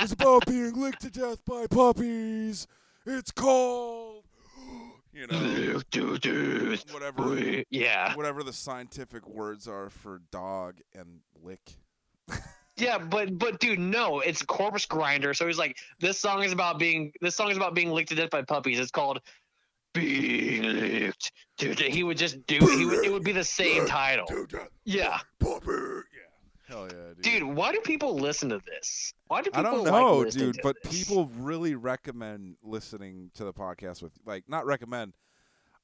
is about being licked to death by puppies. It's called, you know, Lick to death. whatever, Yeah, whatever the scientific words are for dog and lick. yeah, but but dude, no, it's corpse grinder. So he's like, this song is about being this song is about being licked to death by puppies. It's called being licked. Dude, he would just do it. He would, it would be the same title. To Yeah, puppy. Yeah. Hell yeah, dude. dude. Why do people listen to this? Why do I don't know, listening dude, but this? people really recommend listening to the podcast with like not recommend.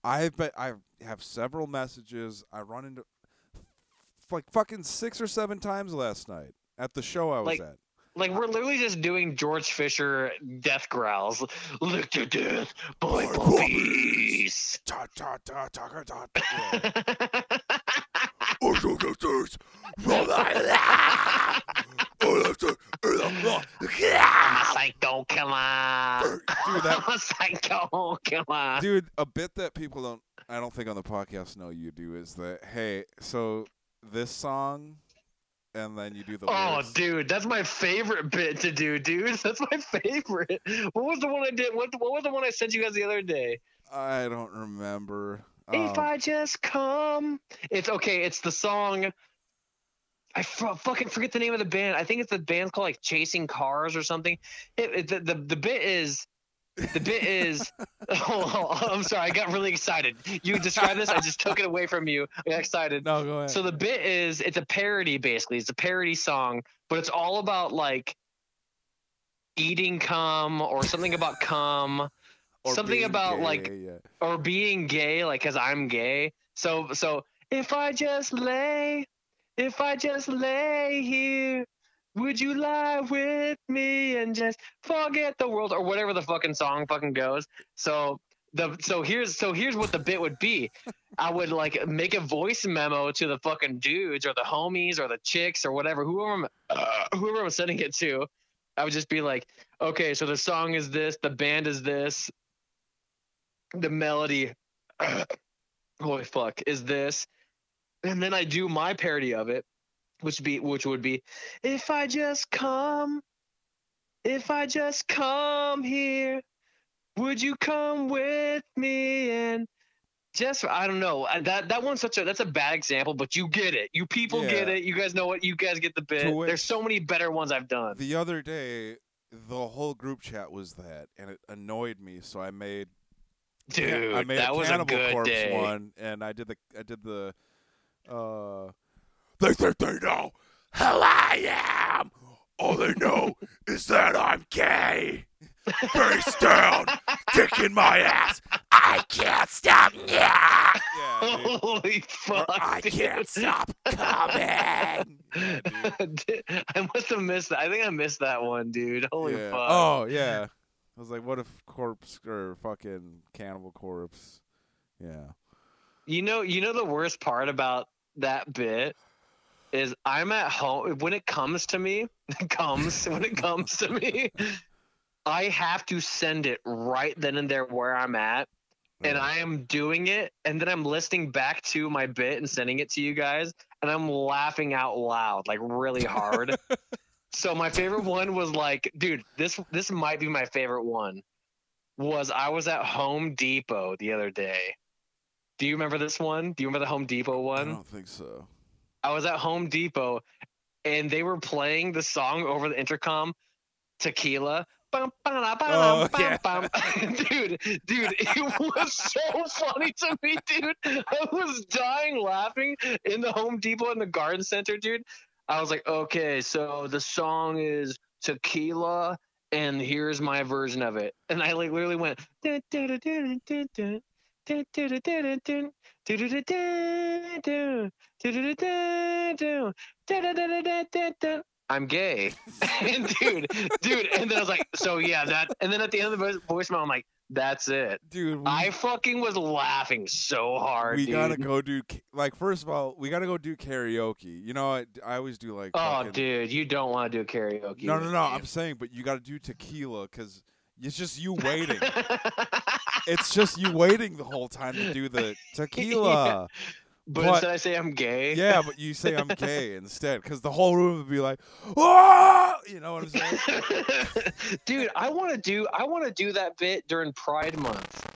I've been I have several messages. I run into like fucking six or seven times last night at the show I was Like- at. Like we're literally just doing George Fisher death growls. Licked to death by puppies. Ta ta ta ta ta ta. Yeah. Oh, also get this. Oh, oh, I'm a psycho killer. Dude, that I'm a psycho killer. dude a bit that people don't i don't think on the podcast know you do is that hey so this song and then you do the Oh, lyrics. dude, that's my favorite bit to do, dude. That's my favorite. What was the one I did? What, what was the one I sent you guys the other day? i don't remember If Um, I just come, it's okay. It's the song. I f- fucking forget the name of the band. I think it's the band's called like Chasing Cars or something. It, it- the, the the bit is the bit is. oh, I'm sorry. I got really excited. You described this. I just took it away from you. I got excited. no go ahead So the bit is it's a parody basically. It's a parody song, but it's all about like eating cum or something about cum Or something about, gay, like, yeah. or being gay like cuz I'm gay. So so if I just lay if I just lay here would you lie with me and just forget the world or whatever the fucking song fucking goes. So the so here's so here's what the bit would be. I would like make a voice memo to the fucking dudes or the homies or the chicks or whatever whoever I'm, uh, whoever I'm sending it to. I would just be like, okay, so the song is this, the band is this, the melody, holy fuck, is this, and then I do my parody of it, which be which would be, if I just come, if I just come here, would you come with me and just I don't know that that one's such a that's a bad example, but you get it. You people get it. You guys know what you guys get the bit. which- There's so many better ones I've done. The other day, the whole group chat was that, and it annoyed me. So I made Dude, I made that a was a Cannibal good Corpse day. one, and I did the I did the uh. They think they know who I am. All they know is that I'm gay. Face down, dick in my ass. I can't stop. Yeah, yeah dude. Holy Or fuck! I dude. can't stop coming. Yeah, dude. I must have missed that. I think I missed that one, dude. Holy yeah. fuck! Oh yeah. I was like, what if corpse or fucking cannibal corpse? Yeah. You know, you know the worst part about that bit is I'm at home when it comes to me, it comes when it comes to me, I have to send it right then and there where I'm at. And mm. I am doing it, and then I'm listening back to my bit and sending it to you guys, and I'm laughing out loud, like really hard. so my favorite one was like, dude, this this might be my favorite one. Was I was at Home Depot the other day. Do you remember this one? Do you remember the Home Depot one? I don't think so. I was at Home Depot and they were playing the song over the intercom, Tequila. Bum, ba-da, ba-da, Oh, bum, yeah. bum. dude, dude, it was so funny to me, dude. I was dying laughing in the Home Depot in the garden center, dude. I was like, okay, so the song is Tequila, and here's my version of it. And I like literally went. "Dun, dun, dun, I'm gay. and dude, dude, and then I was like, so yeah, that and then at the end of the voice- voicemail, I'm like, that's it. Dude, we, I fucking was laughing so hard. We dude. gotta go do like first of all, we gotta go do karaoke. You know, I, I always do like. Oh, fucking, dude, you don't want to do karaoke. No, no, no. I'm saying, but you gotta do tequila because it's just you waiting. it's just you waiting the whole time to do the tequila. but, but- instead I say I'm gay. Yeah, but you say I'm gay instead because the whole room would be like, "Oh!" You know what I'm saying? Dude, I want to do I want to do that bit during Pride Month.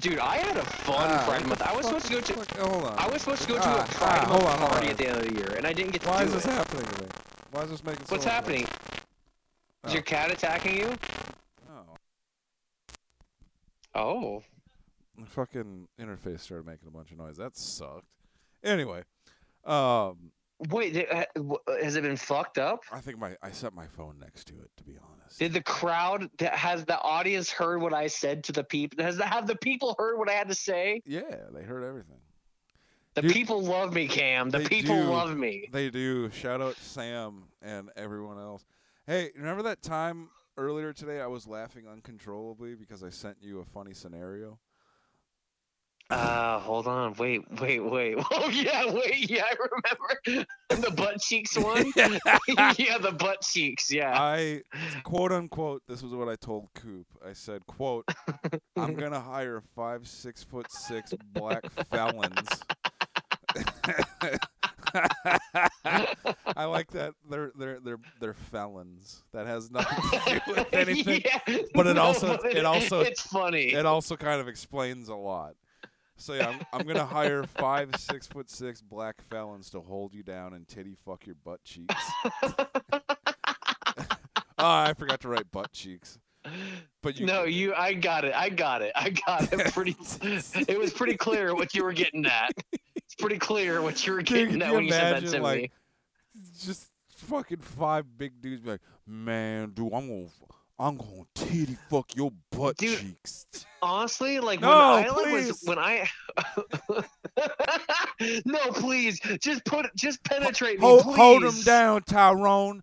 Dude, I had a fun Ah, Pride Month. I was supposed to go to fuck- Hold on. I was supposed to go to Ah, a Pride ah, Month on, party at the end of the year, and I didn't get to Why do is this happening to me? Why is this making? Sense? What's so happening? Is Oh. your cat attacking you? Oh, the fucking interface started making a bunch of noise. That sucked. Anyway, um, Wait, has it been fucked up? I think my I set my phone next to it. To be honest. Did the crowd, has the audience heard what I said to the people? Has the, have the people heard what I had to say? yeah, they heard everything. The Dude, people love me, Cam. The people do. love me. They do. Shout out Sam and everyone else. Hey, remember that time earlier today I was laughing uncontrollably because I sent you a funny scenario? Uh, hold on. Wait, wait, wait. Oh, yeah, wait. Yeah, I remember the butt cheeks one. yeah, the butt cheeks. Yeah. I quote unquote this was what I told Coop. I said, quote, I'm gonna hire five six foot six black felons. I like that they're they're they're they're felons. That has nothing to do with anything. Yeah, but it no, also- it also- it's funny. It also kind of explains a lot. So yeah, I'm, I'm gonna hire five six foot six black felons to hold you down and titty fuck your butt cheeks. oh, I forgot to write butt cheeks. But you no, you. I got it. I got it. I got it. Pretty. it was pretty clear what you were getting at. It's pretty clear what you were getting could at when you said that to like, me. just fucking five big dudes be like, man, dude, I'm gonna, I'm gonna titty fuck your butt Dude, cheeks. Honestly, like No, when I like, was when I. no, please, just put, just penetrate me, Hold, please. hold them down, Tyrone.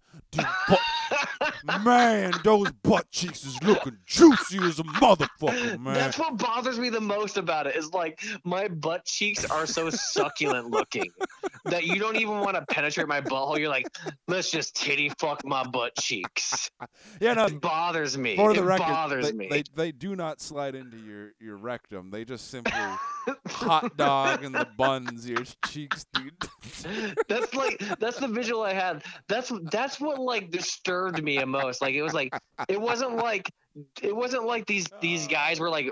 Man, those butt cheeks is looking juicy as a motherfucker, man. That's what bothers me the most about it is like my butt cheeks are so succulent looking that you don't even want to penetrate my butthole. You're like, let's just titty fuck my butt cheeks. yeah, no, It bothers me. for the it record, bothers they, me. they they do not slide into your your rectum. They just simply hot dog in the buns your cheeks, dude. that's like that's the visual I had. That's that's what like disturbed me the most. Like it was like it wasn't like it wasn't like these these guys were like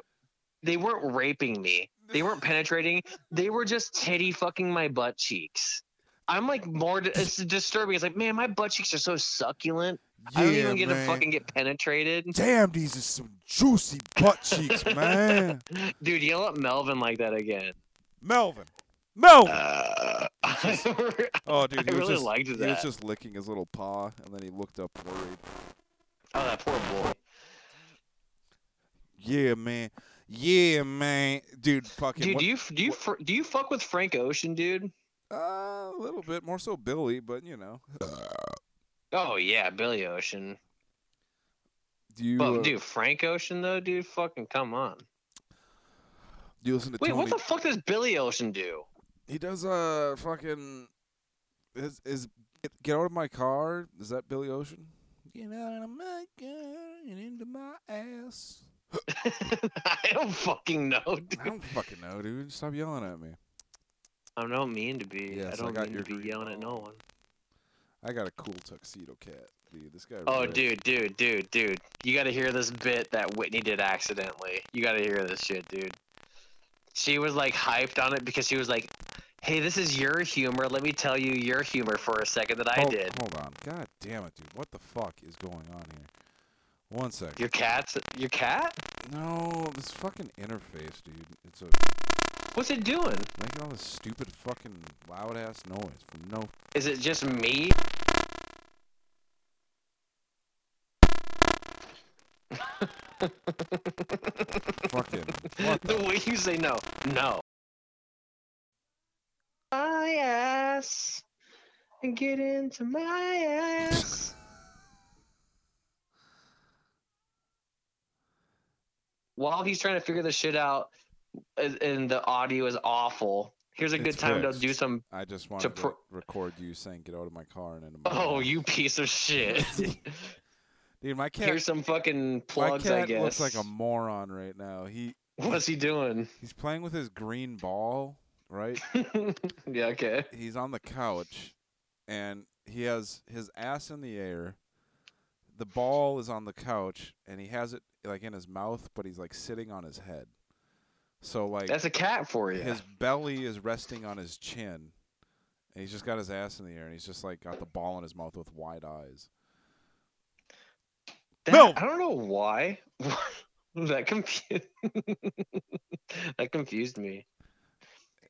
they weren't raping me. They weren't penetrating. They were just titty fucking my butt cheeks. I'm like more. It's disturbing. It's like, man, my butt cheeks are so succulent. I don't even get to fucking get penetrated. Damn, these are some juicy butt cheeks, man. Dude, yell at Melvin like that again. Melvin. Melvin. Uh, oh, dude, he I was really just liked he was just licking his little paw, and then he looked up worried. oh, that poor boy. Yeah, man. Yeah, man. Dude, fucking. Dude, what- do you do you fr- do you fuck with Frank Ocean, dude? Uh, a little bit more so Billy, but you know. Oh yeah, Billy Ocean. Do you? But uh, dude, Frank Ocean though, dude, fucking come on. do you listen to Wait, Tony? what the fuck does Billy Ocean do? He does uh fucking is is get, out of my car. Is that Billy Ocean? Get out of my car and into my ass. I don't fucking know, dude. I don't fucking know, dude. Stop yelling at me. I don't mean to be. Yes, I I don't got mean your to be green yelling at no one. I got a cool tuxedo cat, dude. This guy. Oh, dude, dude, dude, dude. You got to hear this bit that Whitney did accidentally. You got to hear this shit, dude. She was like hyped on it because she was like, "Hey, this is your humor. Let me tell you your humor for a second that I Hold- did." Hold on. God damn it, dude. What the fuck is going on here? One second. Your cat's your cat? No, this fucking interface, dude. It's a What's it doing? making all this stupid fucking loud ass noise from no Is it just me? fucking what the the way you say no, no. My ass and get into my ass. While he's trying to figure this shit out, and- and the audio is awful. Here's a good It's time to do some. I just wanted to, pro- record you saying "Get out of my car" and into my Oh, you piece of shit! dude, my cat. Here's some fucking my plugs, cat I guess. looks like a moron right now. He What's he doing? he's playing with his green ball, right? yeah, okay. he's on the couch, and he has his ass in the air. The ball is on the couch, and he has it like in his mouth, but he's like sitting on his head. So like That's a cat for you. his belly is resting on his chin, and he's just got his ass in the air, and he's just like got the ball in his mouth with wide eyes. That- No! I don't know why. that confused. that confused me.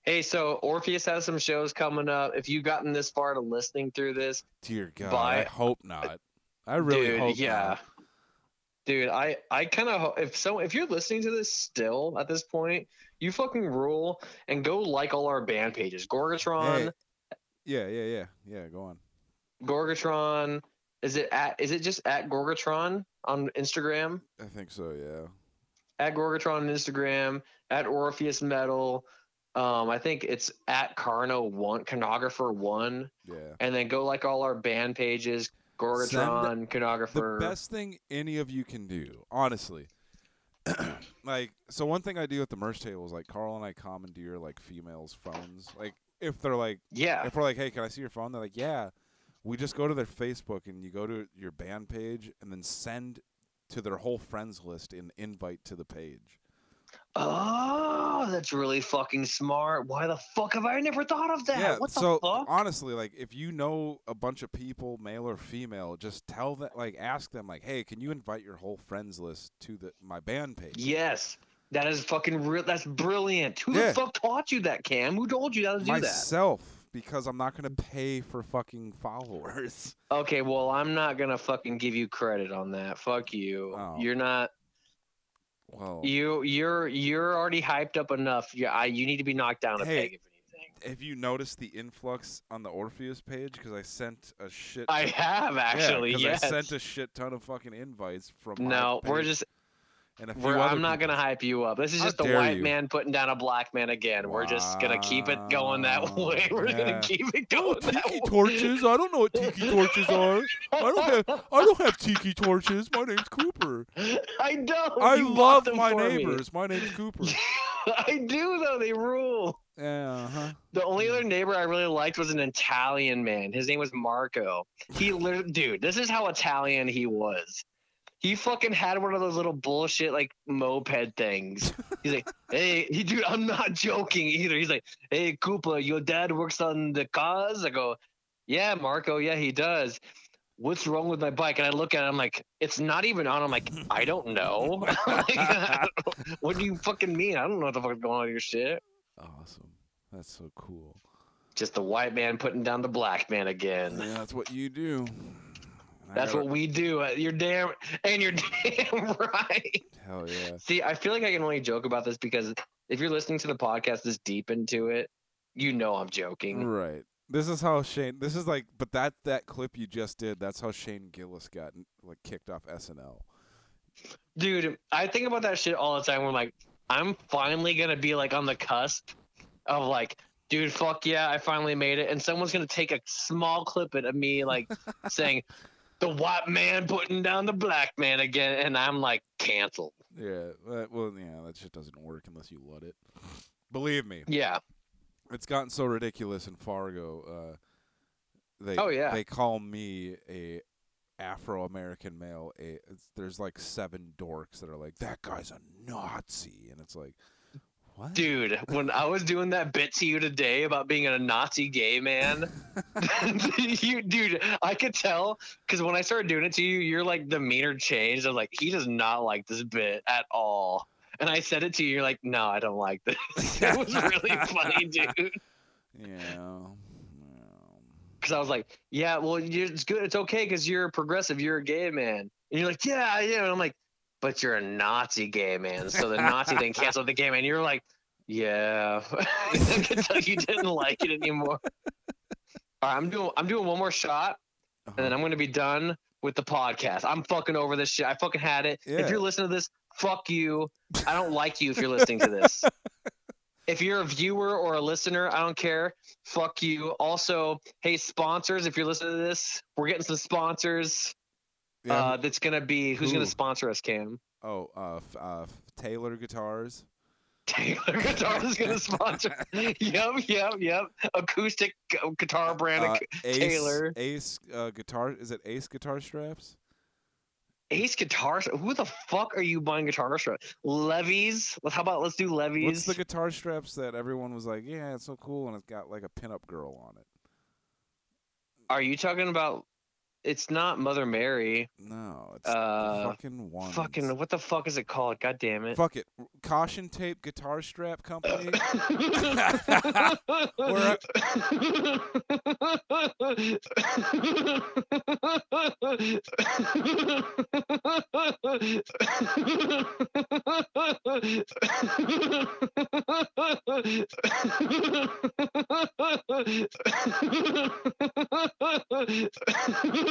Hey, so Orpheus has some shows coming up. If you've gotten this far to listening through this, Dear God, I hope not. I really dude, hope yeah, not. dude, I I kind of if so if you're listening to this still at this point, you fucking rule and go like all our band pages. Gorgatron, Hey, yeah, yeah, yeah, yeah. Go on. Gorgatron. Is it at? Is it just at Gorgatron on Instagram? I think so. Yeah. at Gorgatron on Instagram, at Orpheus Metal. Um, I think it's at Carno One, Conographer One, Yeah. and then go like all our band pages, Gorgatron, The best thing any of you can do, honestly. like, so one thing I do at the merch table is like Carl and I commandeer like females' phones. Like, if they're like, Yeah, if we're like, hey, can I see your phone? They're like, yeah. We just go to their Facebook and you go to your band page and then send to their whole friends list an invite to the page. Oh, that's really fucking smart. Why the fuck have I never thought of that? Yeah. what the so fuck? honestly, like if you know a bunch of people, male or female, just tell them, like, ask them, like, hey, can you invite your whole friends list to the my band page? yes, that is fucking real. That's brilliant. Who Yeah. the fuck taught you that, Cam? Who told you how to do that? Myself, because I'm not gonna pay for fucking followers. Okay, well, I'm not gonna fucking give you credit on that. Fuck you. Oh. You're not. Well, You you're you're already hyped up enough. Yeah, I you need to be knocked down a Hey, peg if anything. have you noticed the influx on the Orpheus page? Because I sent a shit. I have actually. yeah, yes. I sent a shit ton of fucking invites from. no, we're just. And a few We're, other I'm not people. gonna hype you up. This is How just a white you. man putting down a black man again. We're just gonna keep it going that way. We're yeah. gonna keep it going that tiki torches! I don't know what tiki torches are. I don't have. I don't have tiki torches. My name's Cooper. I don't. I You love my for me. neighbors. My name's Cooper. I do though. They rule. Yeah. Uh-huh. The only other neighbor I really liked was an Italian man. His name was Marco. He literally, dude, this is how Italian he was. He fucking had one of those little bullshit like moped things. He's like, hey, he dude, I'm not joking either. He's like, hey, Koopa, your dad works on the cars. I go, yeah, Marco, yeah, he does. What's wrong with my bike? And I look at it, I'm like, it's not even on. I'm like, I don't know. Like, I don't- what do you fucking mean? I don't know what the fuck's going on with your shit. Awesome. That's so cool. Just the white man putting down the black man again. Yeah, that's what you do. I what we do. Uh, You're damn, and you're damn right. Hell yeah. See, I feel like I can only joke about this because if you're listening to the podcast this deep into it, you know I'm joking. Right. This is how Shane. This is like, but that that clip you just did. That's how Shane Gillis got like kicked off SNL. Dude, I think about that shit all the time. When I'm like, I'm finally gonna be like on the cusp of like, dude, fuck yeah, I finally made it, and someone's gonna take a small clip of me like saying, "The white man putting down the black man again," and I'm like, canceled. Yeah. That, well, yeah, that shit doesn't work unless you let it. Believe me, Yeah. it's gotten so ridiculous in Fargo. Uh, they Oh, yeah. they call me a Afro American male. A it's, there's like seven dorks that are like that guy's a Nazi, and it's like, what? Dude, when I was doing that bit to you today about being a Nazi gay man, you, dude, I could tell because when I started doing it to you, you're like the meaner changed. I was like, he does not like this bit at all. And I said it to you, you're like, no, I don't like this. it was really funny, dude. Yeah. Because I was like, yeah, well, it's good. It's okay because you're a progressive. You're a gay man. And you're like, yeah, yeah. And I'm like, but you're a Nazi gay man. So the Nazi thing canceled the game, man. You're like, yeah. I could tell you didn't like it anymore. All right, I'm doing I'm doing one more shot, and then Uh-huh. I'm gonna be done with the podcast. I'm fucking over this shit. I fucking had it. Yeah. If you're listening to this, fuck you. I don't like you if you're listening to this. if you're a viewer or a listener, I don't care. Fuck you. Also, hey sponsors, if you're listening to this, we're getting some sponsors. Yeah. Uh, that's gonna be who's Who? gonna sponsor us, Cam? oh, uh, uh, Taylor Guitars. Taylor Guitars is gonna sponsor. yep, yep, yep. Acoustic guitar brand. Uh, Ace, Taylor. Ace uh, guitar. Is it Ace guitar straps? Ace guitar. Who the fuck are you buying guitar straps? Levy's. How about let's do Levy's? What's the guitar straps that everyone was like, yeah, it's so cool, and it's got like a pinup girl on it? Are you talking about? It's not Mother Mary. No, it's Uh, fucking one. Fucking what the fuck is it called? God damn it. Fuck it. Caution tape guitar strap company. We're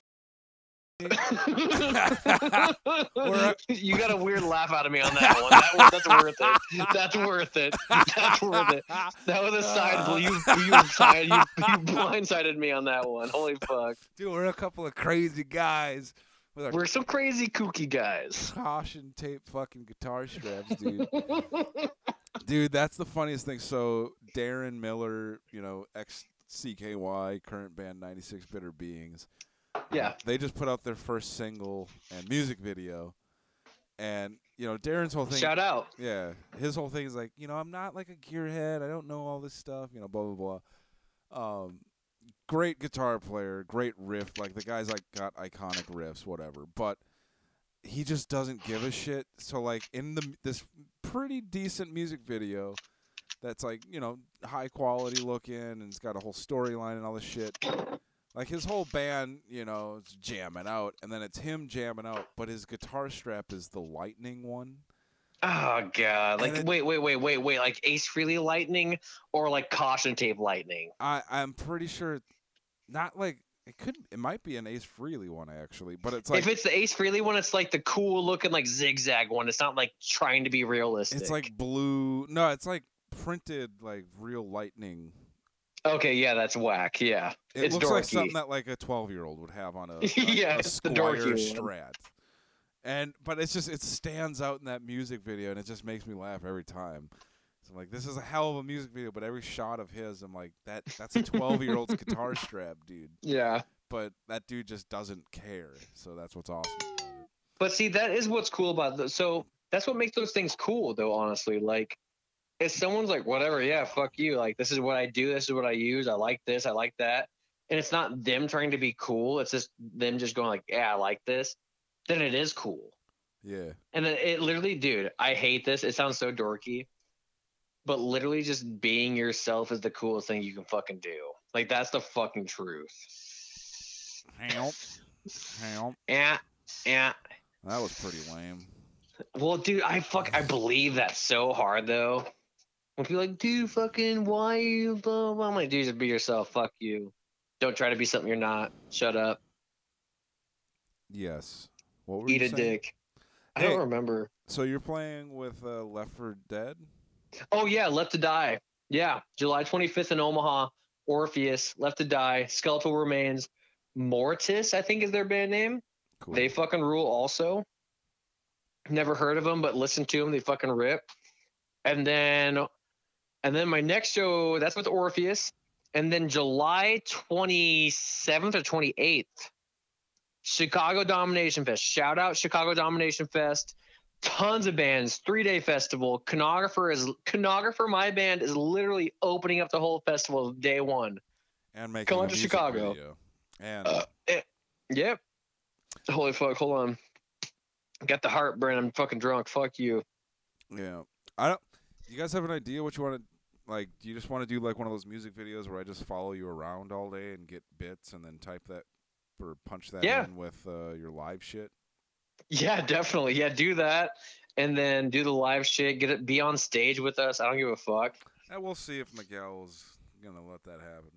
you got a weird laugh out of me on that one. That one that's worth it. That's worth it. That's worth it. That was a side blow. You you side you, you blindsided me on that one. Holy fuck. Dude, we're a couple of crazy guys with our We're some crazy kooky guys. caution tape fucking guitar straps, dude. dude, that's the funniest thing. So Deron Miller, you know, ex CKY, current band 96 Bitter Beings. Yeah. They just put out their first single and music video. And, you know, Deron's whole thing Shout out. Yeah, his whole thing is like, you know, I'm not like a gearhead. I don't know all this stuff. You know, blah blah blah. Um, great guitar player, great riff. Like the guy's like got iconic riffs, whatever. But he just doesn't give a shit. So like in the this pretty decent music video, that's like you know high quality looking and it's got a whole storyline and all this shit. Like his whole band, you know, is jamming out, and then it's him jamming out, but his guitar strap is the lightning one. Oh god. Like it- wait, wait, wait, wait, wait. Like Ace Frehley lightning or like caution tape lightning? I I'm pretty sure, not like it could. It might be an Ace Frehley one actually, but it's like if it's the Ace Frehley one, it's like the cool looking like zigzag one. It's not like trying to be realistic. it's like blue. No, it's like printed like real lightning. Okay, yeah, that's whack. Yeah. It It's looks like something that like a twelve year old would have on a, a, Yeah, a it's the dorky. Strat. And but it's just it stands out in that music video and it just makes me laugh every time. So I'm like, this is a hell of a music video, but every shot of his, I'm like, that that's a twelve year old's guitar strap, dude. Yeah. But that dude just doesn't care. So that's what's awesome. But see, that is what's cool about those. So that's what makes those things cool, though. Honestly, like if someone's like, whatever, yeah, fuck you. Like this is what I do. This is what I use. I like this. I like that. And it's not them trying to be cool. It's just them just going like, yeah, I like this. Then it is cool. Yeah. And then it literally, dude, I hate this. It sounds so dorky, but literally just being yourself is the coolest thing you can fucking do. Like that's the fucking truth. Help. Help. Yeah, yeah. That was pretty lame. Well, dude, I fuck, I believe that so hard though. When you're like, dude, fucking, why you? Blah, blah. I'm like, dude, just be yourself. Fuck you. Don't try to be something you're not. Shut up. Yes. What were Eat you a saying? dick. I don't remember. So you're playing with uh, Left for Dead? Oh yeah, Left to Die. Yeah, July 25th in Omaha. Orpheus, Left to Die, Skeletal Remains, Mortis, I think is their band name. Cool. They fucking rule also. Never heard of them, but listen to them. They fucking rip. And then, and then my next show, that's with Orpheus. And then July 27th or 28th, Chicago Domination Fest. Shout out Chicago Domination Fest. Tons of bands, three day festival. Conographer is Conographer, my band, is literally opening up the whole festival day one. and making Come on to Chicago. video. And Uh, Yep. Holy fuck, hold on. Got the heartburn. I'm fucking drunk. Fuck you. yeah, I don't. You guys have an idea what you want to like? Do you just want to do like one of those music videos where I just follow you around all day and get bits and then type that or punch that Yeah. in with uh, your live shit? Yeah, definitely. Yeah, do that. And then do the live shit. Get it be on stage with us. I don't give a fuck. And we'll see if Miguel's gonna let that happen.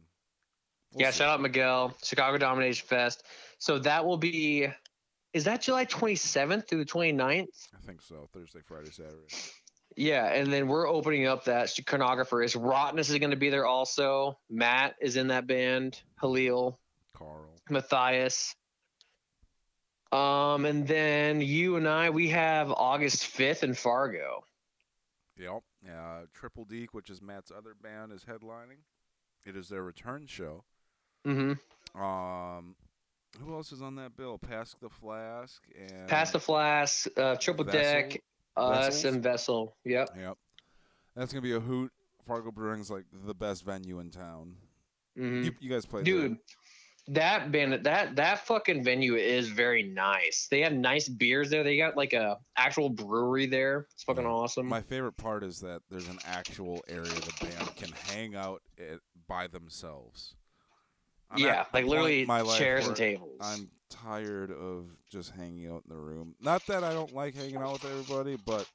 We'll yeah, see. shout out Miguel, Chicago Domination Fest. So that will be is that July 27th through the 29th? I think so. Thursday, Friday, Saturday. Yeah, and then we're opening up that chronographer is Rottenness is going to be there also. Matt is in that band. Halil, Carl. Matthias. Um, and then you and I, we have August 5th in Fargo. Yep. Uh, Triple Deek, which is Matt's other band, is headlining. It is their return show. Mm-hmm. Um, who else is on that bill? Pass the Flask and Pass the Flask, uh, Triple Deck, Vessel? Us, Vessels? and Vessel. Yep. Yep. That's gonna be a hoot. Fargo Brewing's like the best venue in town. hmm You, you guys played Dude, that band, that that fucking venue is very nice. They have nice beers there. They got like a actual brewery there. It's fucking Yeah. awesome. My favorite part is that there's an actual area the band can hang out at, by themselves. I'm yeah, at like literally chairs and tables. I'm tired of just hanging out in the room. Not that I don't like hanging out with everybody, but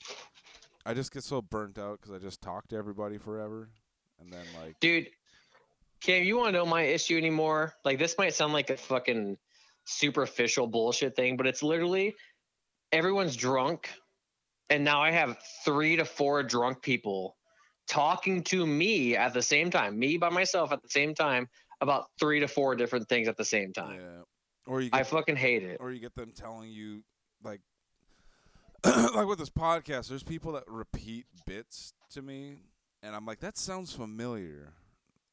I just get so burnt out because I just talk to everybody forever, and then like Dude, Cam, you want to know my issue anymore? Like, this might sound like a fucking superficial bullshit thing, but it's literally everyone's drunk, and now I have three to four drunk people talking to me at the same time, me by myself at the same time, about three to four different things at the same time. yeah, or you I get fucking hate it. or you get them telling you like like with this podcast there's people that repeat bits to me and i'm like that sounds familiar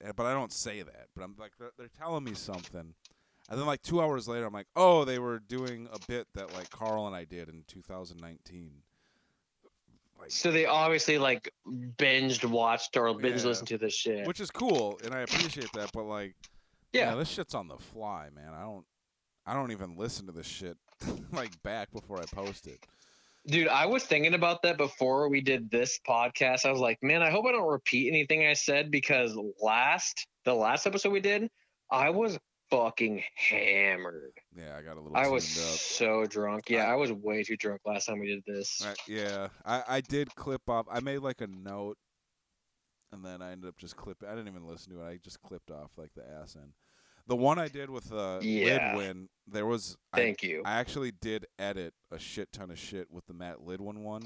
Eh, but i don't say that but i'm like they're, they're telling me something and then like two hours later i'm like oh they were doing a bit that like carl and i did in 2019 like So they obviously like binged watched or binge Yeah. listened to this shit. which is cool and i appreciate that but like yeah. this shit's on the fly man i don't i don't even listen to this shit like back before i post it Dude, I was thinking about that before we did this podcast. I was like, man, I hope I don't repeat anything I said because last the last episode we did, I was fucking hammered. Yeah, I got a little. I was up. so drunk. Yeah, I- I was way too drunk last time we did this. I, yeah, I I did clip off. I made like a note, and then I ended up just clipping. I didn't even listen to it. I just clipped off like the ass end. The one I did with uh, Yeah. Lidwin, there was. I, Thank you. I actually did edit a shit ton of shit with the Matt Lidwin one,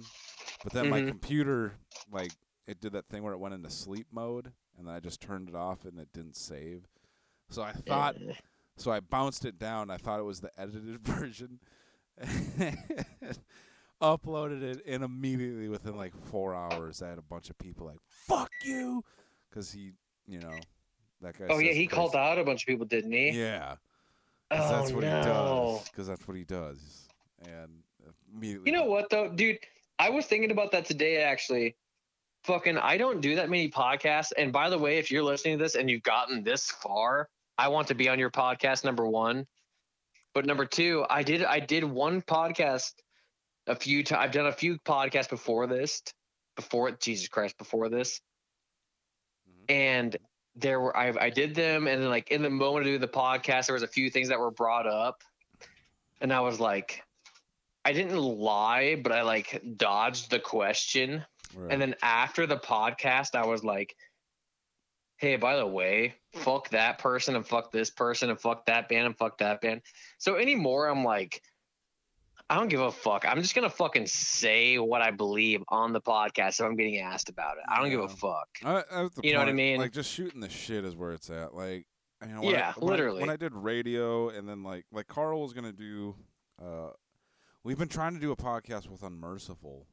but then my Mhm. computer like it did that thing where it went into sleep mode, and then I just turned it off and it didn't save. So I thought, so I bounced it down. I thought it was the edited version. Uploaded it, and immediately within like four hours, I had a bunch of people like "fuck you," because he, you know, that guy. Oh yeah, he called out a bunch of people, didn't he? Yeah, Oh that's what he no. does. Because that's what he does, and immediately. You know what though, dude? I was thinking about that today actually. Fucking, I don't do that many podcasts. And by the way, if you're listening to this and you've gotten this far, I want to be on your podcast. Number one, but number two, I did I did one podcast a few times. I've done a few podcasts before this, before Jesus Christ, before this, Mhm. and there were I I did them, and then like in the moment of doing the podcast, there was a few things that were brought up, and I was like, I didn't lie, but I like dodged the question. Right. And then after the podcast, I was like, hey, by the way, fuck that person and fuck this person and fuck that band and fuck that band. So anymore, I'm like, I don't give a fuck. I'm just gonna fucking say what I believe on the podcast if I'm getting asked about it. I don't give a fuck. I, You know what I mean? Like just shooting the shit is where it's at. Like, you know, Yeah, I, when I- literally. when I did radio, and then like like Carl was gonna do. uh We've been trying to do a podcast with Unmerciful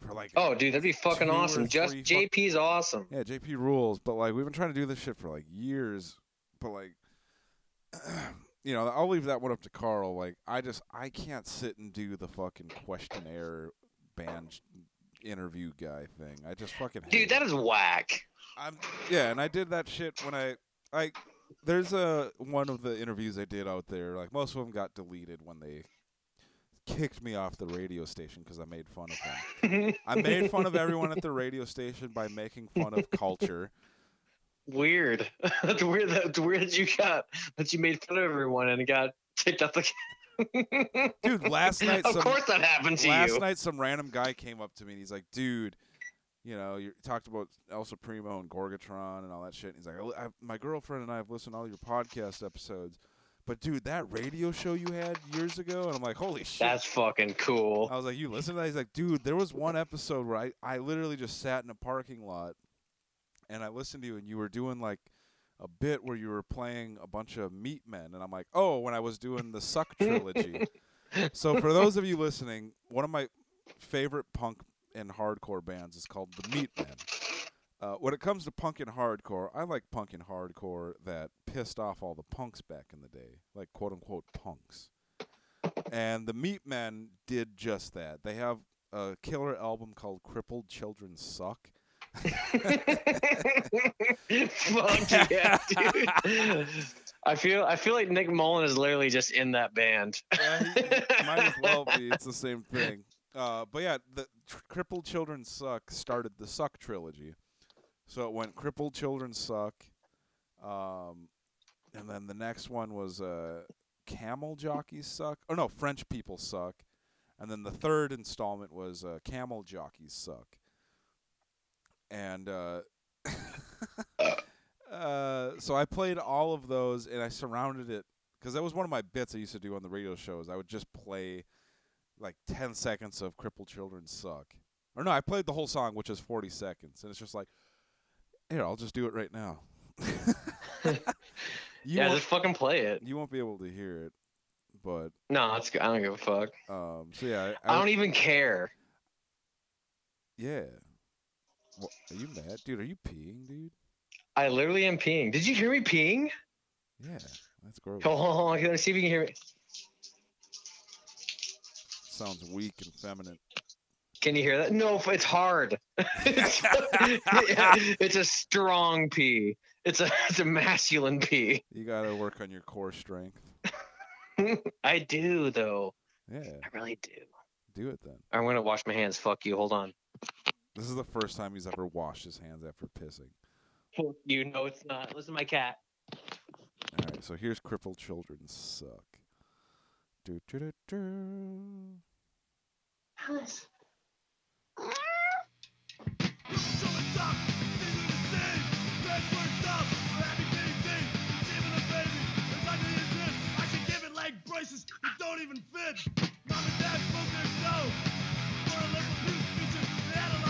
for like. Oh, dude, that'd be fucking awesome. Just fuck- JP's awesome. Yeah, JP rules, but like we've been trying to do this shit for like years, but like. You know, I'll leave that one up to Carl. Like, I just I can't sit and do the fucking questionnaire band interview guy thing. I just fucking Dude, it. that is whack. I'm yeah, and I did that shit when I I there's a one of the interviews I did out there. Like most of them got deleted when they kicked me off the radio station because I made fun of them. I made fun of everyone at the radio station by making fun of culture. Weird. That's weird. That's weird that you got that you made fun of everyone and got kicked off the. Dude, last night of some- course that happened to Last you. Last night, some random guy came up to me and he's like, "Dude, you know, you talked about El Supremo and Gorgatron and all that shit." And he's like, "I- I, "My girlfriend and I have listened to all your podcast episodes, but dude, that radio show you had years ago," and I'm like, "Holy shit!" That's fucking cool. I was like, "You listen to that?" He's like, "Dude, there was one episode where I, I literally just sat in a parking lot and I listened to you, and you were doing like." A bit where you were playing a bunch of Meatmen, and I'm like, oh, when I was doing the Suck trilogy. So for those of you listening, one of my favorite punk and hardcore bands is called the Meatmen. Uh, when it comes to punk and hardcore, I like punk and hardcore that pissed off all the punks back in the day, like quote unquote punks. And the Meatmen did just that. They have a killer album called Crippled Children Suck. Fuck yeah, dude. I feel I feel like Nick Mullen is literally just in that band. Yeah, he- he might as well be. It's the same thing. Uh, but yeah, the tr- Crippled Children Suck started the Suck trilogy. So it went Crippled Children Suck, um, and then the next one was uh, Camel Jockeys Suck. Oh no, French People Suck, and then the third installment was uh, Camel Jockeys Suck. And uh, uh, so I played all of those, and I surrounded it because that was one of my bits I used to do on the radio shows. I would just play like 10 seconds of Crippled Children Suck. Or no, I played the whole song, which is 40 seconds. And it's just like, here, I'll just do it right now. you, yeah, just fucking play it. you won't be able to hear it. But, No, it's I don't give a fuck. um, so yeah. I don't even care. yeah. What, are you mad? Dude, are you peeing, dude? I literally am peeing. Did you hear me peeing? Yeah, that's gross. Hold on, hold on. Let me see if you can hear me. Sounds weak and feminine. Can you hear that? No, it's hard. it's, it's a strong pee. It's a it's a masculine pee. You gotta work on your core strength. I do though. Yeah, I really do. do it then. I'm gonna wash my hands. Fuck you. Hold on. This is the first time he's ever washed his hands after pissing. Fuck you. No, it's not. Listen to my cat. All right, so here's crippled children suck. Do, do, do, do. How is. I can give it leg braces that don't even fit. Mom and dad broke their toe.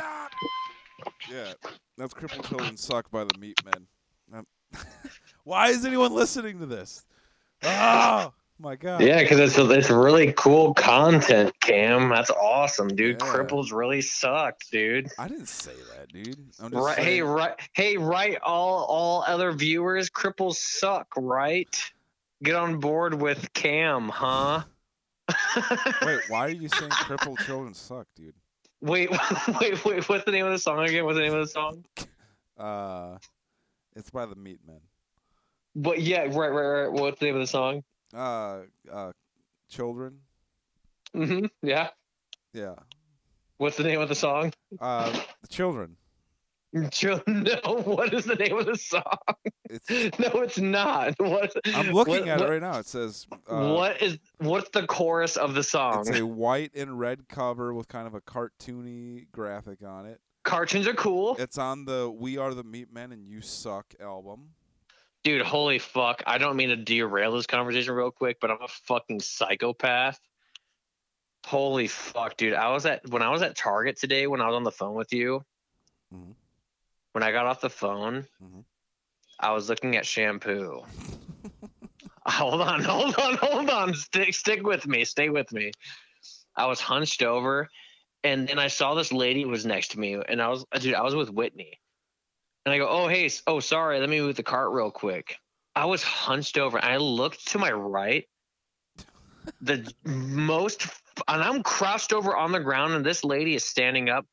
Huh? Yeah, that's "Crippled Children Suck" by the Meatmen. Why is anyone listening to this? Oh my god! Yeah, because it's it's really cool content, Cam. That's awesome, dude. Yeah. Cripples really sucked, dude. I didn't say that, dude. I'm just Right, hey, right, hey, right. All all other viewers, cripples suck, right? Get on board with Cam, huh? Wait, why are you saying "Crippled Children Suck," dude? Wait, wait, wait. What's the name of the song again? What's the name of the song? Uh, it's by the Meatmen. What? Yeah, right, right, right. What's the name of the song? Uh, uh, children. hmm Yeah. Yeah. What's the name of the song? Uh, the children. Joe, no. What is the name of the song? It's. No, it's not. What? I'm looking what- at what- it right now. It says. Uh, what is? What's the chorus of the song? It's a white and red cover with kind of a cartoony graphic on it. Cartoons are cool, It's on the "We Are the Meatmen and You Suck" album. dude. Holy fuck! I don't mean to derail this conversation real quick, but I'm a fucking psychopath. Holy fuck, dude! I was at when I was at Target today when I was on the phone with you. Mhm. When I got off the phone, Mhm. I was looking at shampoo. hold on, hold on, hold on. Stick, stick with me. Stay with me. I was hunched over, and then I saw this lady was next to me, and I was, dude, I was with Whitney, and I go, oh hey, oh sorry, let me move the cart real quick. I was hunched over, and I looked to my right. The most, and I'm crouched over on the ground, and this lady is standing up.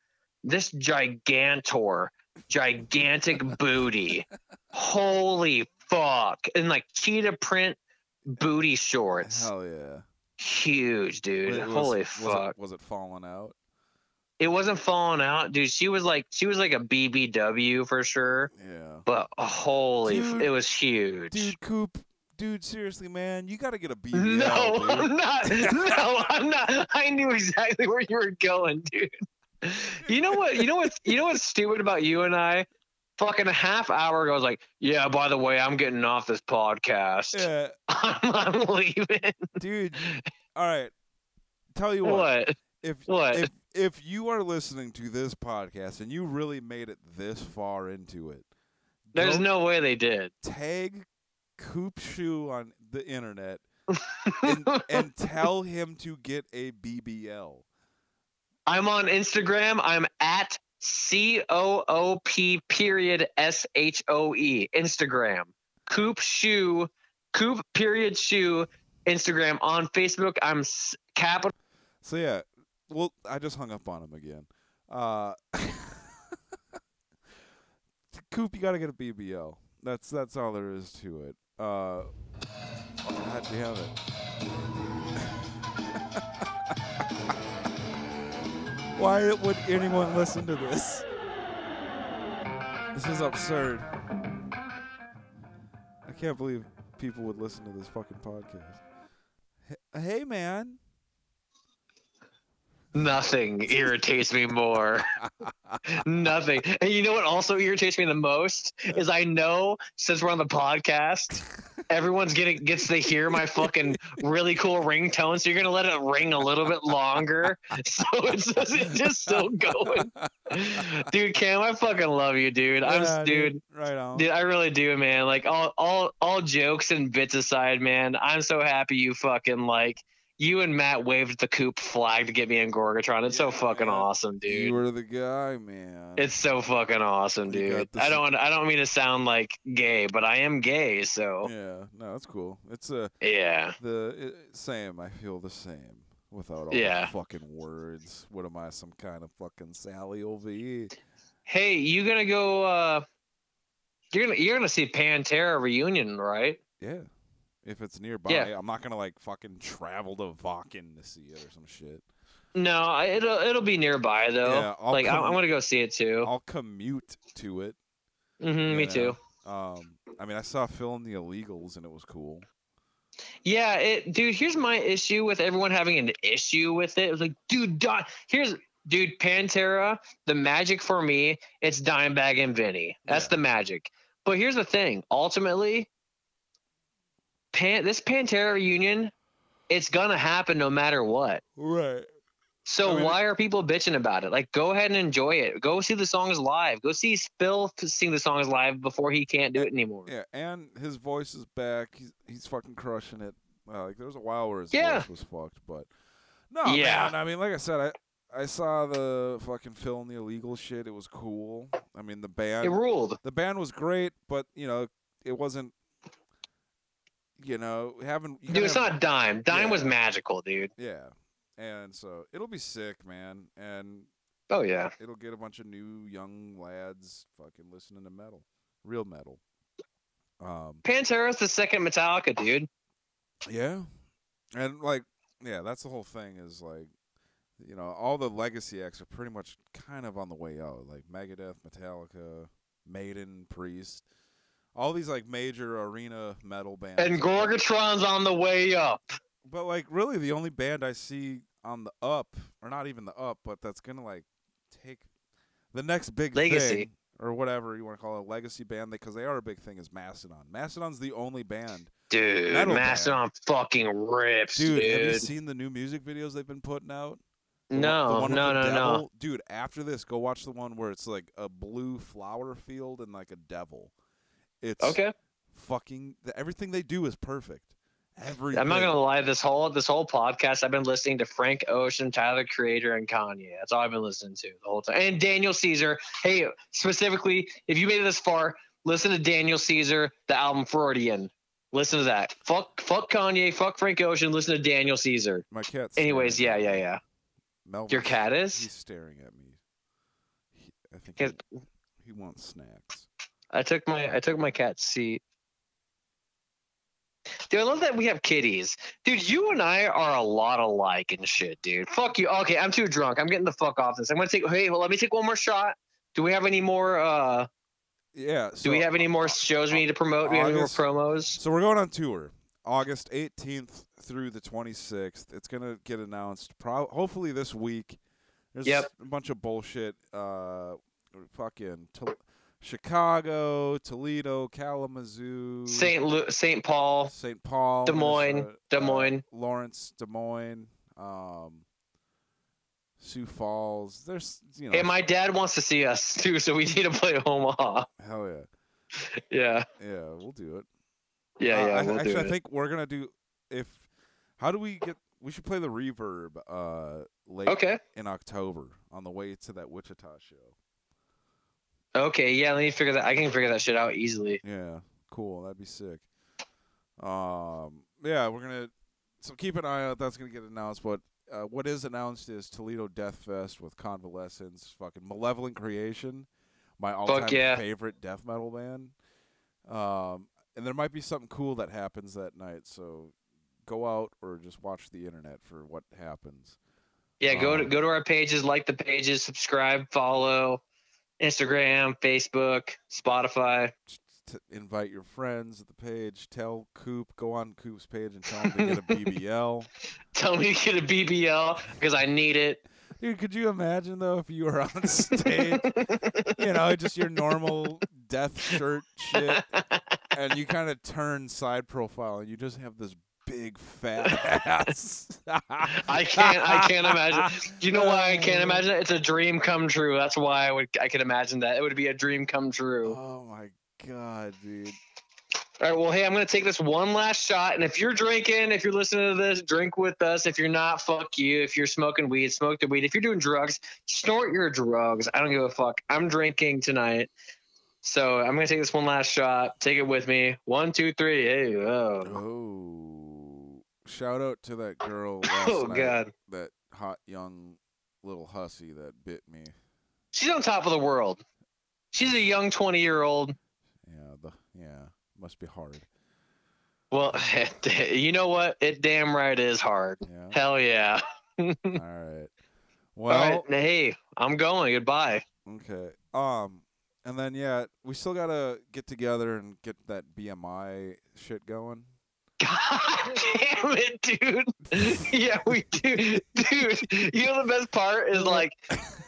This gigantor, gigantic booty. Holy fuck! And like cheetah print booty shorts. Hell yeah! Huge, dude. Was- Holy was fuck. It, was it falling out? It wasn't falling out, dude. She was like she was like a BBW for sure. Yeah. But holy, f- it was huge. Dude, Coop. Dude, seriously, man, you got to get a BBL, no, dude. I'm not. No, I'm not. I knew exactly where you were going, dude. You know what? You know what? You know what's stupid about you and I? Fucking a half hour ago, I was like, "Yeah, by the way, I'm getting off this podcast. Yeah, I'm, I'm leaving." dude. All right. Tell you what. What? If What? if if you are listening to this podcast and you really made it this far into it, There's no way they did. tag Coop Shoe on the internet and, and tell him to get a BBL. I'm on Instagram. I'm at C O O P period S H O E Instagram. Coop shoe, Coop period shoe Instagram. On Facebook, I'm s- capital. So yeah, well, I just hung up on him again. Uh, Coop, you gotta get a BBL. That's that's all there is to it. Uh, God damn it. Why would anyone listen to this? This is absurd. I can't believe people would listen to this fucking podcast. Hey, man. Nothing irritates me more. Nothing. And you know what also irritates me the most is I know since we're on the podcast, everyone's getting gets to hear my fucking really cool ringtone, so you're gonna let it ring a little bit longer, so it's just, it's just still going. Dude, Cam, I fucking love you, dude. I'm Yeah, s- dude. Right on. Dude, I really do, man. Like all, all, all jokes and bits aside, man. I'm so happy you fucking like you and Matt waved the coop flag to get me in Gorgatron. It's so fucking man. awesome, dude. You were the guy, man. It's so fucking awesome, dude. I don't, I don't mean to sound like gay, but I am gay, so yeah, no, that's cool. It's uh, yeah. the uh, same. I feel the same without all Yeah. the fucking words. What am I, some kind of fucking Sally OVE? Hey, you gonna go? uh You're gonna, you're gonna see Pantera reunion, right? Yeah, if it's nearby, Yeah. I'm not gonna like fucking travel to Wacken to see it or some shit. No, I- it'll it'll be nearby though. Yeah, I'll like I, come- I'm gonna go see it too. I'll commute to it. hmm me know. too. Um, I mean, I saw Phil and the Illegals, and it was cool. Yeah, it, dude. Here's my issue with everyone having an issue with it. It was like, dude, Di- here's, dude, Pantera. The magic for me, it's Dimebag and Vinny. That's Yeah. the magic. But here's the thing. Ultimately, Pan, this Pantera reunion, it's gonna happen no matter what. Right. So I mean- why are people bitching about it? Like, go ahead and enjoy it. Go see the songs live. Go see Phil to sing the songs live before he can't do it anymore. Yeah, and his voice is back. He's he's fucking crushing it. Uh, like there was a while where his Yeah. voice was fucked, but no, Yeah. man. I mean, like I said, I I saw the fucking Phil and the Illegal shit. It was cool. I mean, the band It ruled. the band was great, but you know, it wasn't. You know, having you Dude, it's have- not Dime. Dime was magical, dude. Yeah, and so it'll be sick, man, and Oh yeah. it'll get a bunch of new young lads fucking listening to metal, real metal. Um, Pantera's the second Metallica, dude. yeah, and like, yeah, that's the whole thing. Is like, you know, all the legacy acts are pretty much kind of on the way out. Like Megadeth, Metallica, Maiden, Priest, all these like major arena metal bands. And are- Gorgatron's on the way up. But like really the only band I see on the up, or not even the up, but that's gonna like take the next big Legacy. thing or whatever you want to call it, a legacy band, because they are a big thing. Is Mastodon? Mastodon's the only band. Dude, Metal band. Mastodon fucking rips, Dude, dude. have you seen the new music videos they've been putting out? The one- no, the one with no, the no, no. Dude, after this, go watch the one where it's like a blue flower field and like a devil. It's Okay. fucking the, everything they do is perfect. Everything. I'm not gonna lie. This whole this whole podcast, I've been listening to Frank Ocean, Tyler Creator, and Kanye. That's all I've been listening to the whole time. And Daniel Caesar. Hey, specifically, if you made it this far, listen to Daniel Caesar, the album Freudian. Listen to that. Fuck, fuck Kanye. Fuck Frank Ocean. Listen to Daniel Caesar. My cat. Anyways, yeah, yeah, yeah. Melvin's- Your cat is. He's staring at me. He, I think he, he wants snacks. I took my I took my cat's seat. Dude, I love that we have kitties. Dude, you and I are a lot alike and shit, dude. Fuck you. Okay, I'm too drunk. I'm getting the fuck off this. I'm gonna take hey, well, let me take one more shot. Do we have any more uh Yeah. do we have any more shows we need to promote? Do we have any more promos? So we're going on tour, August 18th through the 26th. It's gonna get announced, pro- hopefully this week. There's Yep. a bunch of bullshit. Uh, fucking Chicago, Toledo, Kalamazoo, St. Lu- St. Paul. St. Paul, Des Moines, Des uh, Moines. Lawrence, Des Moines, um, Sioux Falls. There's you know, Hey, my dad wants to see us too, so we need to play Omaha. hell yeah, Yeah. yeah, we'll do it. Yeah, Uh, yeah, I, we'll actually, I think we're gonna do if. How do we get? We should play the reverb uh late Okay. in October on the way to that Wichita show. Okay, yeah, let me figure that I can figure that shit out easily. Yeah, cool. That'd be sick. Um, yeah, we're gonna. So keep an eye out. That's gonna get announced. But uh, what is announced is Toledo Death Fest with Convalescence, fucking Malevolent Creation, my all-time yeah. favorite death metal band. Um, and there might be something cool that happens that night. So go out or just watch the internet for what happens. Yeah, go to Um, go to our pages, like the pages, subscribe, follow, Instagram, Facebook, Spotify. to invite your friends at the page. Tell Coop, go on Coop's page and tell him to get a BBL. Tell me to get a BBL because I need it. Dude, could you imagine though if you were on stage, you know, just your normal death shirt shit, and you kind of turn side profile and you just have this big fat ass. I can't. I can't imagine. Do you know why I can't imagine it? It's a dream come true. That's why I would. I could imagine that it would be a dream come true. Oh my god, dude. All right. Well, hey, I'm gonna take this one last shot, and if you're drinking, if you're listening to this, drink with us. If you're not, fuck you. If you're smoking weed, smoke the weed. If you're doing drugs, snort your drugs. I don't give a fuck. I'm drinking tonight, so I'm gonna take this one last shot. Take it with me. One, two, three. Hey, oh, Oh, shout out to that girl last oh night, god. that hot young little hussy that bit me. She's on top of the world. She's a young 20 year old. Yeah, the yeah, must be hard. Well, you know what? It damn right is hard. Yeah. Hell yeah. All right. Well, All right, hey, I'm going. Goodbye. okay. Um, and then yeah, we still gotta get together and get that BMI shit going. God damn it, dude. Yeah, we do. Dude, you know the best part is like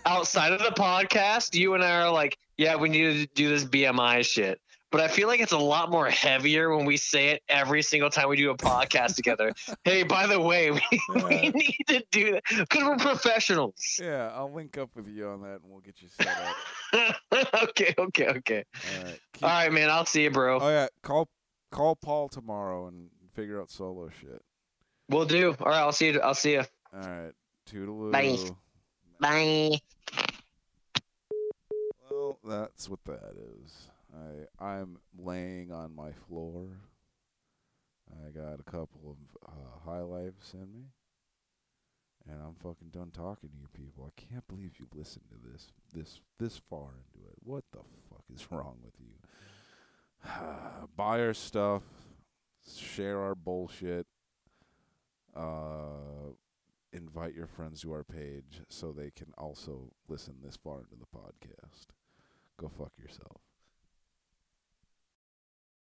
outside of the podcast, you and I are like, yeah, we need to do this BMI shit. But I feel like it's a lot more heavier when we say it every single time we do a podcast together. Hey, by the way, we, we need to do that because we're professionals. Yeah, I'll link up with you on that, and we'll get you set up. okay, okay, okay. All right. Keep- All right, man. I'll see you, bro. Oh yeah, call call Paul tomorrow and figure out solo shit. We'll do. All right, I'll see you. I'll see you. All right, toodaloo. Bye. Bye. Well, that's what that is. I I'm laying on my floor. I got a couple of uh, high lives in me, and I'm fucking done talking to you people. I can't believe you listened to this this this far into it. What the fuck is wrong with you? Buy our stuff, share our bullshit. Uh, invite your friends to our page so they can also listen this far into the podcast. Go fuck yourself.